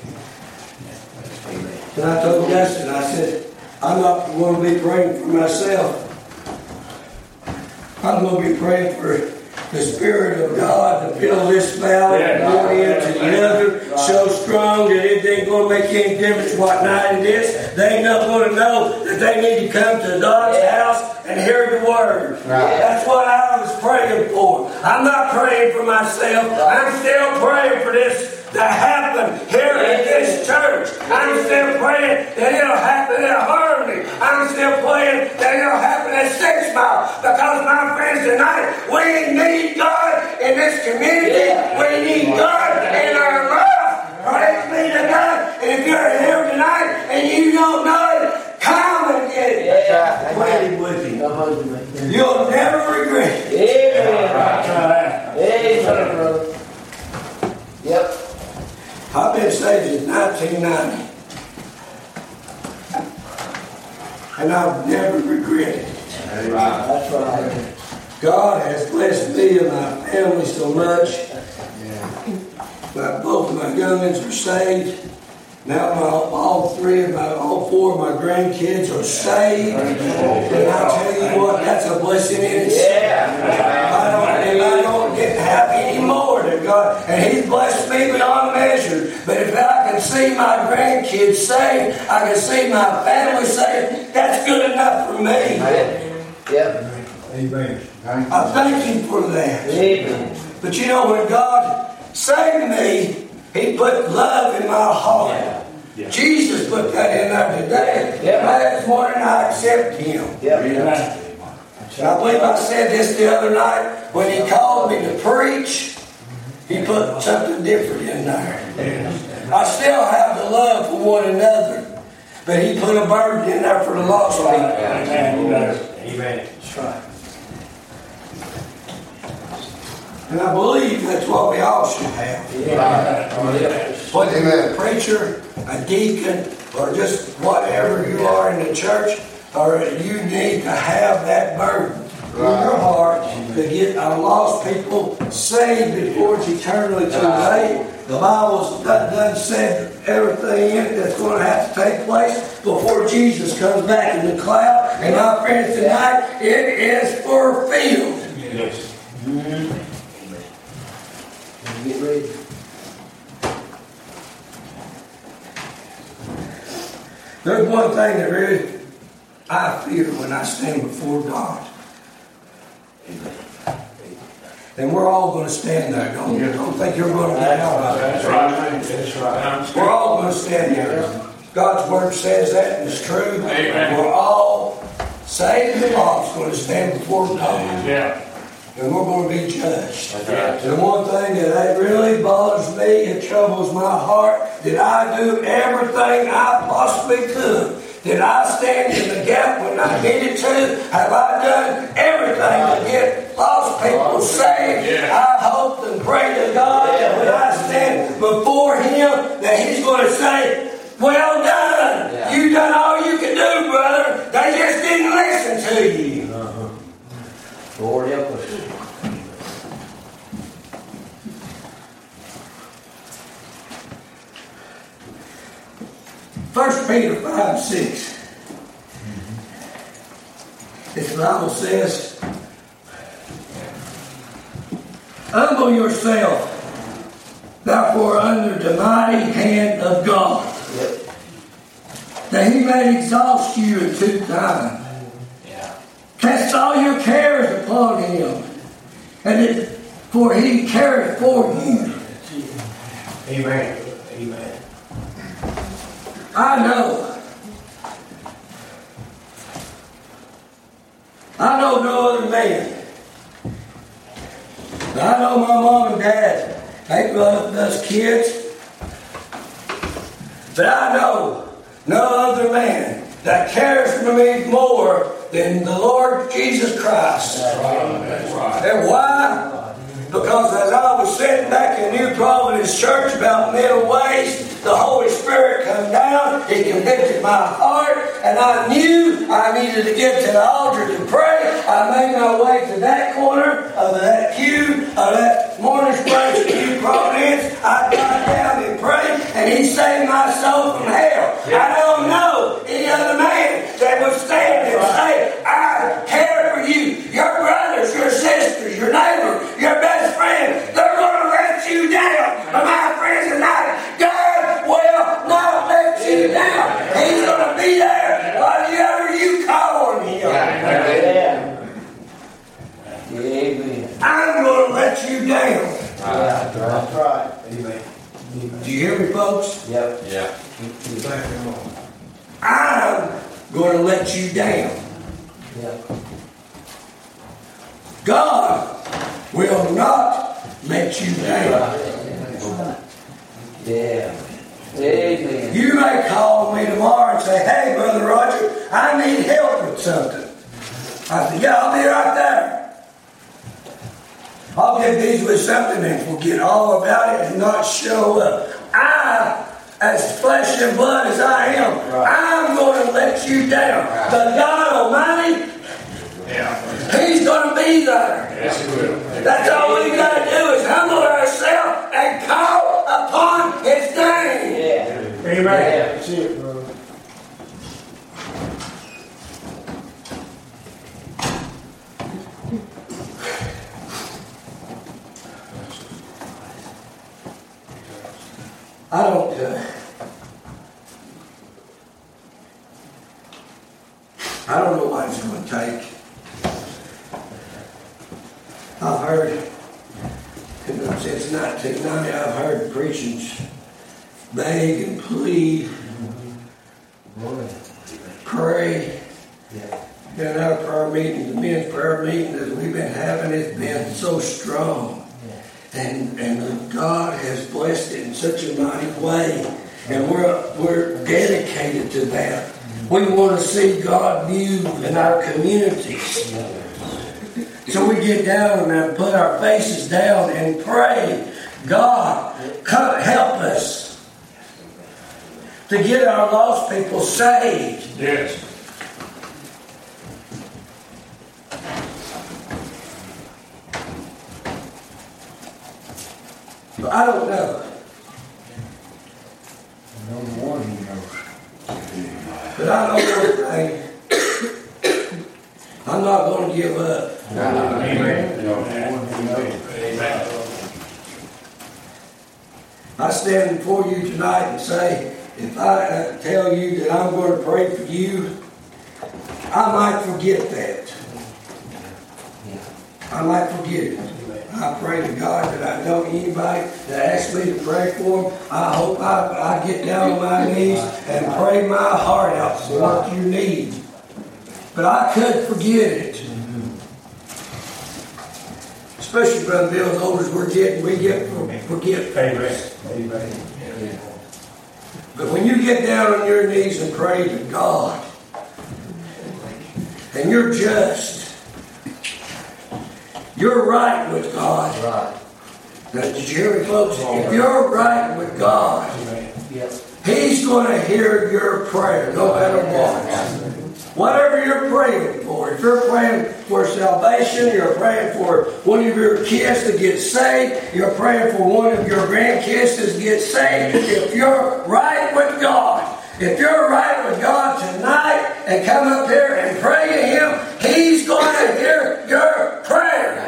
And I told Dustin, I said, I'm not going to be praying for myself. I'm going to be praying for the Spirit of God to fill this valley and one end to the other so strong that it ain't going to make any difference what night it is. They ain't not going to know that they need to come to God's house and hear the Word. That's what I was praying for. I'm not praying for myself. I'm still praying for this to happen here in this church. I'm still praying that it'll happen in Harmony. I'm still praying that it'll happen at Six Mile. Because my friends tonight, we need God in this community. We need God in our life. Praise be to God. And if you're here tonight and you don't know it, come and get it. Pray with him. Come on to me. You'll never regret it. Amen. Amen, brother. Yep. I've been saved since 1990. And I've never regretted it. That's right. God has blessed me and my family so much. My, both my youngins are saved. Now my, all three of my, all four of my grandkids are saved. And I tell you what, that's a blessing in itself. I don't, and I don't get happy anymore any than God. And He's blessed me beyond measure. But if I can see my grandkids saved, I can see my family saved, that's good enough for me. Yep. Amen. I thank Him for that. Amen. But you know, when God saved me, He put love in my heart. Jesus put that in there today. Yeah. Last morning I accept Him. Yep. And I believe I said this the other night when He called me to preach. He put something different in there. I still have the love for one another, but He put a burden in there for the lost people. Amen. That's right. And I believe that's what we all should have. Whether you're a preacher, a deacon, or just whatever you are in the church, or you need to have that burden in your heart to get our lost people saved before it's eternally too late. The Bible's done, done said everything in it that's going to have to take place before Jesus comes back in the cloud. And my friends, tonight it is fulfilled. Yes. Get ready. There's one thing that really I fear when I stand before God. And we're all going to stand there. Don't, don't think you're going to get out of it. That's right. That's right. We're all going to stand there. God's word says that, and it's true. Amen. We're all saved and lost going to stand before God, Yeah. And we're going to be judged. Yeah. And one thing that really bothers me, it troubles my heart, did I do everything I possibly could? Did I stand in the gap when I needed to? Have I done everything to get lost people saved? Yeah. I hope and pray to God that when I stand before Him, that He's going to say, well done. Yeah. You done all you can do, brother. They just didn't listen to you. Uh-huh. Lord help us. First Peter 5 6. This Bible says, Humble yourself, therefore, under the mighty hand of God, that he may exhaust you in due time. Cast all your cares upon him, and it, for he careth for you. Amen. Amen. I know. I know no other man. I know my mom and dad. They loved us kids. But I know no other man that cares for me more than the Lord Jesus Christ. That's right. And why? Because as I was sitting back in New Providence Church about middle ways, the Holy Spirit come down, He convicted my heart, and I knew I needed to get to the altar to pray. I made my way to that corner of that pew of that morning place in New Providence. I got down and prayed, and He saved my soul from hell. I don't know any other man that would stand and say, I care for you, your brothers, your sisters, your neighbor, your best friend. They're going to let you down. But my friends tonight, God will not let you down. He's going to be there whatever you call on Him. Yeah. Amen. I'm going to let you down. That's right. Amen. Do you hear me, folks? Yep. Yeah. I'm going to let you down. God will not let you down. Yeah. Amen. You may call me tomorrow and say, hey, Brother Roger, I need help with something. I said, yeah, I'll be right there. I'll get busy with something and forget all about it and not show up. I, as flesh and blood as I am, I'm going to let you down. The God Almighty, Yeah. He's going to be there. Yes, it will. That's all we got to do is humble ourselves and call upon His name. Yeah. Amen. Yeah. I don't. Uh, I don't know what it's going to take. I've heard, since 1990, I've heard preachings beg and plead, pray. In our prayer meetings, the men's prayer meetings that we've been having, it's been so strong. And, and God has blessed it in such a mighty way. And we're, we're dedicated to that. We want to see God move in our communities. So we get down and put our faces down and pray, God, come help us to get our lost people saved. Yes. But I don't know. No one knows. But I know one thing. I'm not going to give up. Amen. I stand before you tonight and say, if I uh, tell you that I'm going to pray for you, I might forget that. I might forget it. I pray to God that I know anybody that asks me to pray for them. I hope I, I get down on my knees and pray my heart out for what you need. But I could forget it. Especially, Brother Bill, as old as we're getting, we get forgetful. But when you get down on your knees and pray to God, and you're just, you're right with God. Right. Now, did you hear me, folks? If you're right with God. He's going to hear your prayer no matter what. Whatever you're praying for, if you're praying for salvation, you're praying for one of your kids to get saved, you're praying for one of your grandkids to get saved, if you're right with God, if you're right with God tonight and come up here and pray to Him, He's going to hear your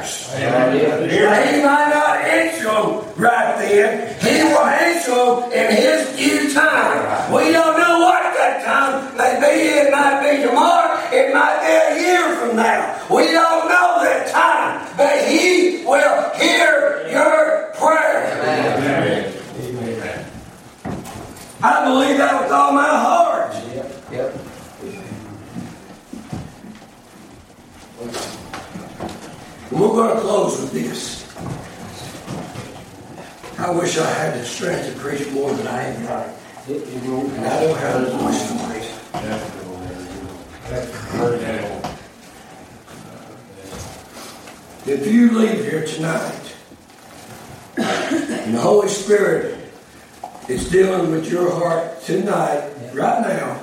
prayers. Now, He might not answer right then. He will answer in His due time. We don't know what that time may be. It might be tomorrow. It might be a year from now. We don't know that time. But He will hear your prayer. I believe that with all my heart. Yep. Yep. And We're going to close with this. I wish I had the strength to preach more than I have am. And I don't have the voice to preach. If you leave here tonight, and the Holy Spirit is dealing with your heart tonight, right now,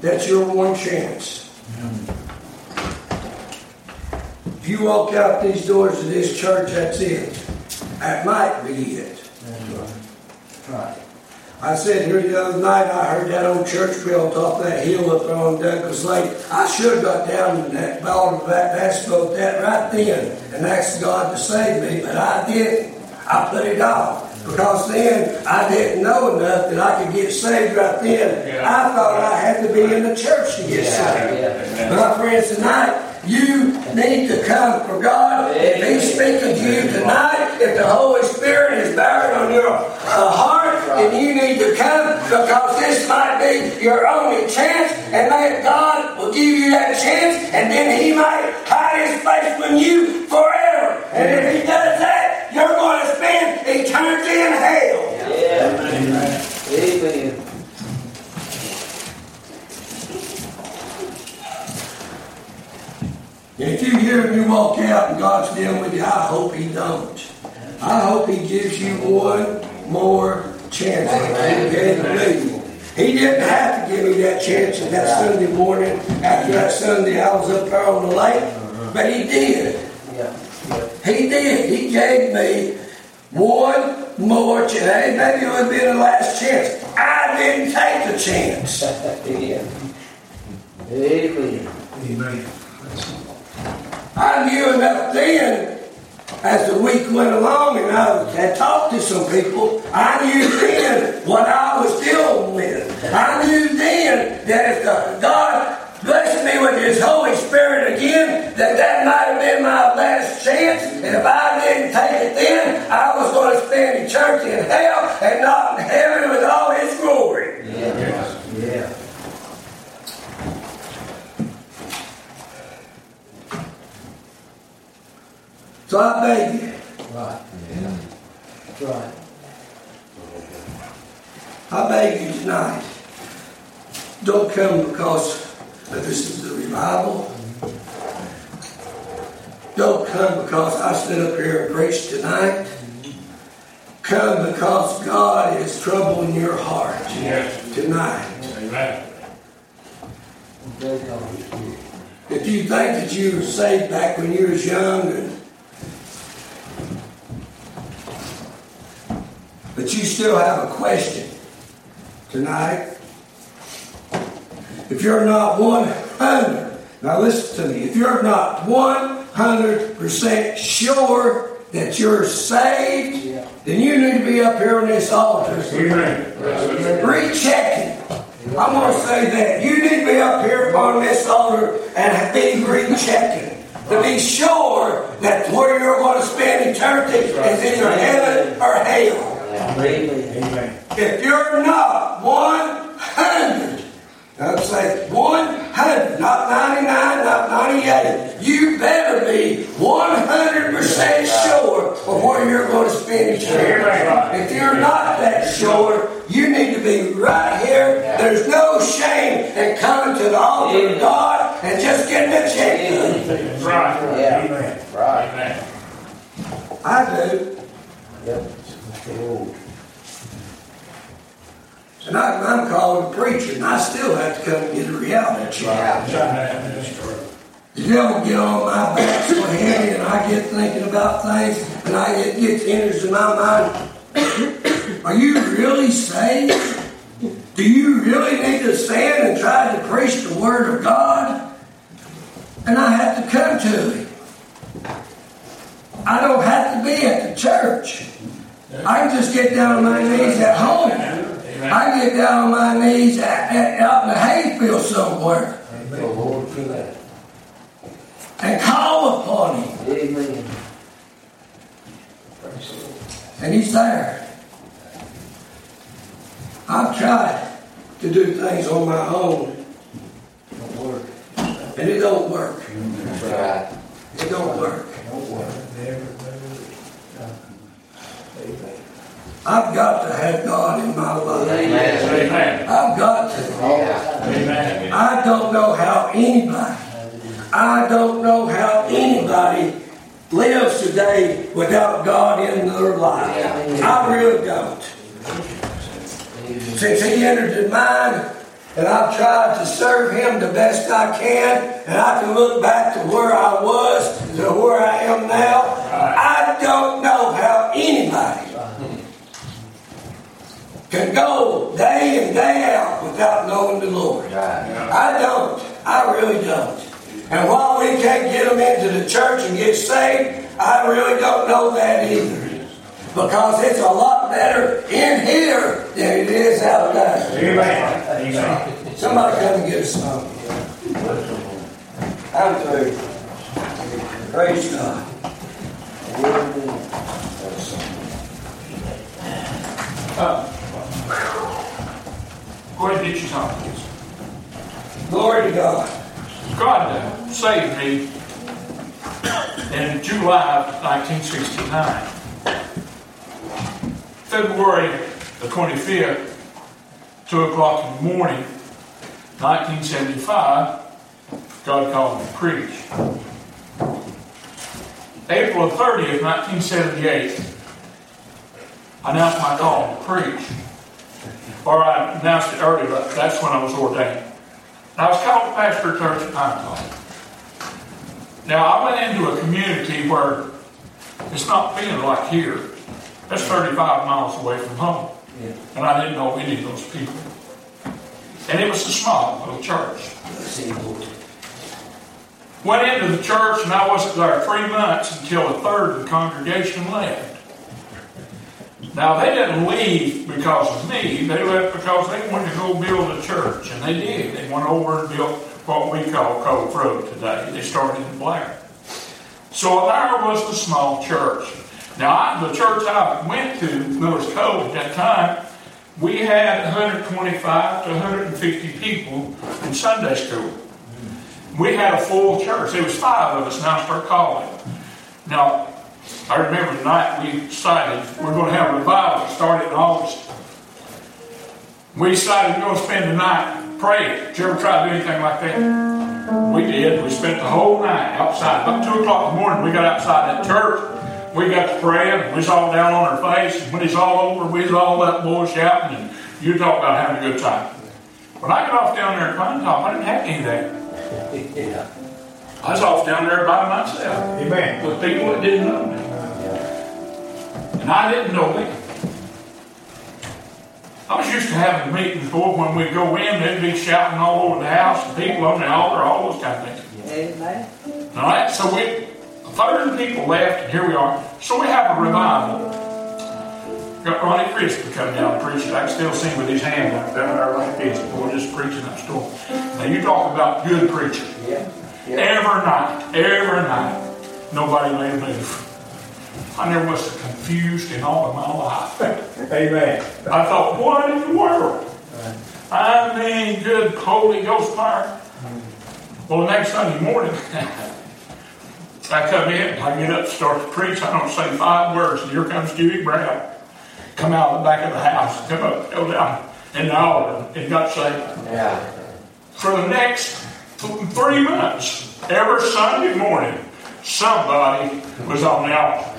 that's your one chance. If you walk out these doors of this church, that's it. That might be it. Right. I said here the other night, I heard that old church built off that hill up there on Douglas Lake. I should have got down in that bottom of that asphalt that right then and asked God to save me, but I didn't. I put it off. Because then I didn't know enough that I could get saved right then. I thought I had to be in the church to get saved. My friends, tonight, you need to come for God. If He's speaking to you tonight, if the Holy Spirit is buried on your uh, heart, then you need to come because this might be your only chance, and maybe God will give you that chance, and then He might hide His face from you forever. And if He does that, you're going to spend eternity in hell. Yeah. Amen. And if you hear him, you walk out and God's dealing with you, I hope he don't. I hope he gives you one more chance like he gave me. He didn't have to give me that chance on that Sunday morning after that Sunday I was up there on the lake, but he did. He did. He gave me one more chance. Hey, maybe it would be the last chance. I didn't take the chance. Yeah. Amen. Amen. I knew enough then, as the week went along and I had talked to some people, I knew then what I was dealing with. I knew then that if God blessed me with His Holy Spirit again, that that might have been my last chance. And if I didn't take it then, I was going to spend eternity in hell and not in heaven with all His glory. Yeah. Yeah. So I beg you, Right. Yeah. That's right. I beg you tonight, don't come because that this is the revival. Don't come because I stood up here and preached tonight. Come because God is troubling your heart tonight. If you think that you were saved back when you was young and you still have a question tonight, if you're not 100, now listen to me, if you're not 100% sure that you're saved, then you need to be up here on this altar. Rechecking. I'm going to say that. You need to be up here on this altar and be rechecking. To be sure that where you're going to spend eternity is either heaven or hell. Amen. If you're not 100, I'd say 100, not 99, not 98, you better be 100% sure of where you're going to spend eternity. If you're not that sure, you need to be right here. There's no shame in coming to the altar of God and just getting a check done. Right. Yeah. Amen. Right. Amen. I do. Yep. And I, I'm called a preacher, and I still have to come and get a reality check. The devil get on my back so heavy, and I get thinking about things, and I it gets enters in my mind. Are you really saved? Do you really need to stand and try to preach the word of God? And I have to come to him. I don't have to be at the church. I can just get down on my knees at home. I get down on my knees at, at, out in the hayfield somewhere The Lord for that. and call upon him. Amen. And he's there. I've tried to do things on my own, Don't work. and it don't work. That's. It don't work. Don't work. I've got to have God in my life. Amen. I've got to. Amen. I don't know how anybody, I don't know how anybody lives today without God in their life. I really don't. Since He entered in mine, and I've tried to serve Him the best I can, and I can look back to where I was to where I am now, I don't know how anybody can go day in, day out without knowing the Lord. I don't. I really don't. And while we can't get them into the church and get saved, I really don't know that either. Because it's a lot better in here than it is out there. Amen. Amen. Somebody come and get us some. I'm through. Praise God. Uh, Go ahead and get your time, please. Glory to God. God uh, saved me in July of 1969. February the 25th, 2 o'clock in the morning, 1975, God called me to preach. April 30th, 1978, I announced my call to preach. Or I announced it earlier, but that's when I was ordained. And I was called to pastor a church at Pine Top. Now, I went into a community where it's not being like here. That's 35 miles away from home. And I didn't know any of those people. And it was a small little church. Went into the church, and I wasn't there three months until a third of the congregation left. Now, they didn't leave because of me. They left because they wanted to go build a church, and they did. They went over and built what we call Cove Road today. They started in Blair. So there was the small church. Now, I, the church I went to, Miller's Cove at that time, we had 125 to 150 people in Sunday school. We had a full church. There was five of us, now I start calling. Now, I remember the night we decided we're going to have a revival that started in August. We decided we're going to spend the night praying. Did you ever try to do anything like that? We did. We spent the whole night outside. About 2 o'clock in the morning, we got outside that church. We got to praying. We was all down on our face. And when it's all over, we was all up boys shouting. And you talk about having a good time. When I got off down there at Pine Top, I didn't have any of that. Yeah. I was off down there by myself Amen. with people that didn't know me. And I didn't know them. I was used to having meetings, boy, when we go in, they'd be shouting all over the house, and people on the altar, all those kind of things. Amen. All right, so we, a third of the people left, and here we are. So we have a revival. Got Ronnie Crispy come down and preach it. I can still see him with his hand up down there like this, boy, just preaching that story. Now you talk about good preaching. Yeah. Every night, every night, nobody made a move. I never was so confused in all of my life. Amen. I thought, what in the world? I mean, good Holy Ghost fire. Well, the next Sunday morning, I come in, I get up, start to preach. I don't say five words, and here comes Dewey Brown. Come out of the back of the house, come up, go down in the altar, and got saved. Yeah. For the next th- three months, every Sunday morning, somebody was on the altar.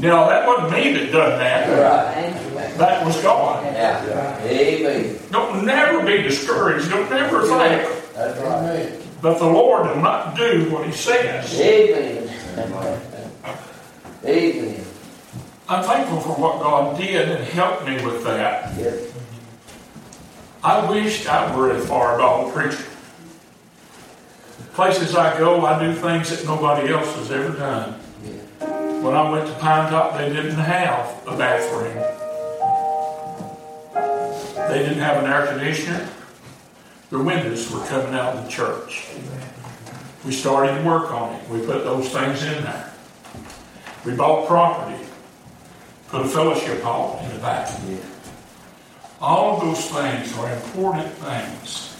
Now, that wasn't me that done that. Right. That was God. Yeah. Amen. Don't never be discouraged. Don't never think That's right. that the Lord will not do what He says. Amen. Amen. I'm thankful for what God did and helped me with that. Yep. I wished I were a fireball preacher. Places I go, I do things that nobody else has ever done. When I went to Pine Top, they didn't have a bathroom. They didn't have an air conditioner. The windows were coming out of the church. We started to work on it. We put those things in there. We bought property, put a fellowship hall in the back. All of those things are important things.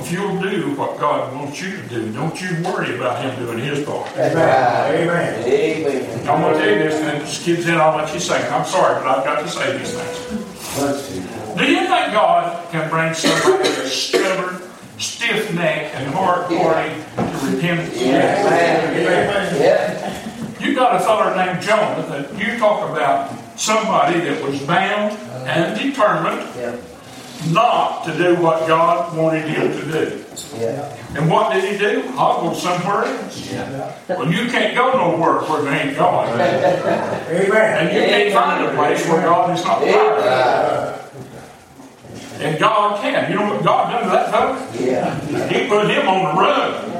If you'll do what God wants you to do, don't you worry about Him doing His part. Amen. Amen. Amen. I'm going to tell you this, and this kid's in, I'll let you say it. I'm sorry, but I've got to say these things. Do you think God can bring somebody that's stubborn, stiff necked, and hard hearted to repentance? Amen. Yeah. You got a fellow named Jonah that you talk about somebody that was bound and determined Yeah. Not to do what God wanted him to do. Yeah. And what did he do? I'll somewhere else. Well, you can't go nowhere where there ain't God. Amen. And you can't find a place where God is not there. And God can. You know what God done to that fellow? Yeah. He put him on the run.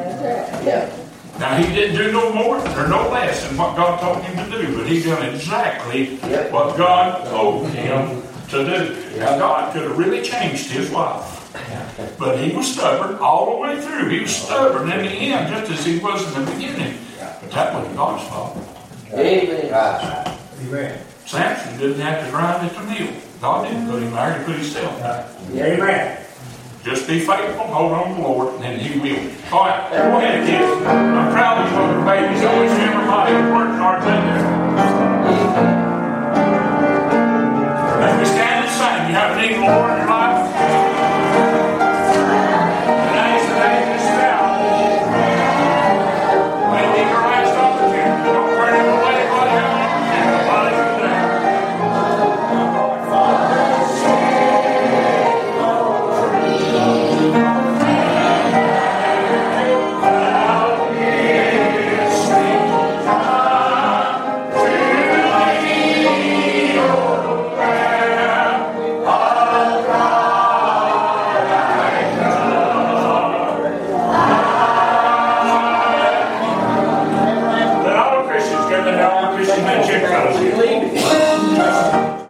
Yeah. Now, he didn't do no more or no less than what God told him to do, but he done exactly Yep. what God told him to do. Now, God could have really changed his life. But he was stubborn all the way through. He was stubborn in the end, just as he was in the beginning. But that wasn't God's fault. Amen. Amen. Samson didn't have to grind at the mill. God didn't put him there, he put himself there. Amen. Just be faithful, hold on to the Lord, and He will. All right, go ahead, kids. I'm proud of you little babies. Always everybody working hard have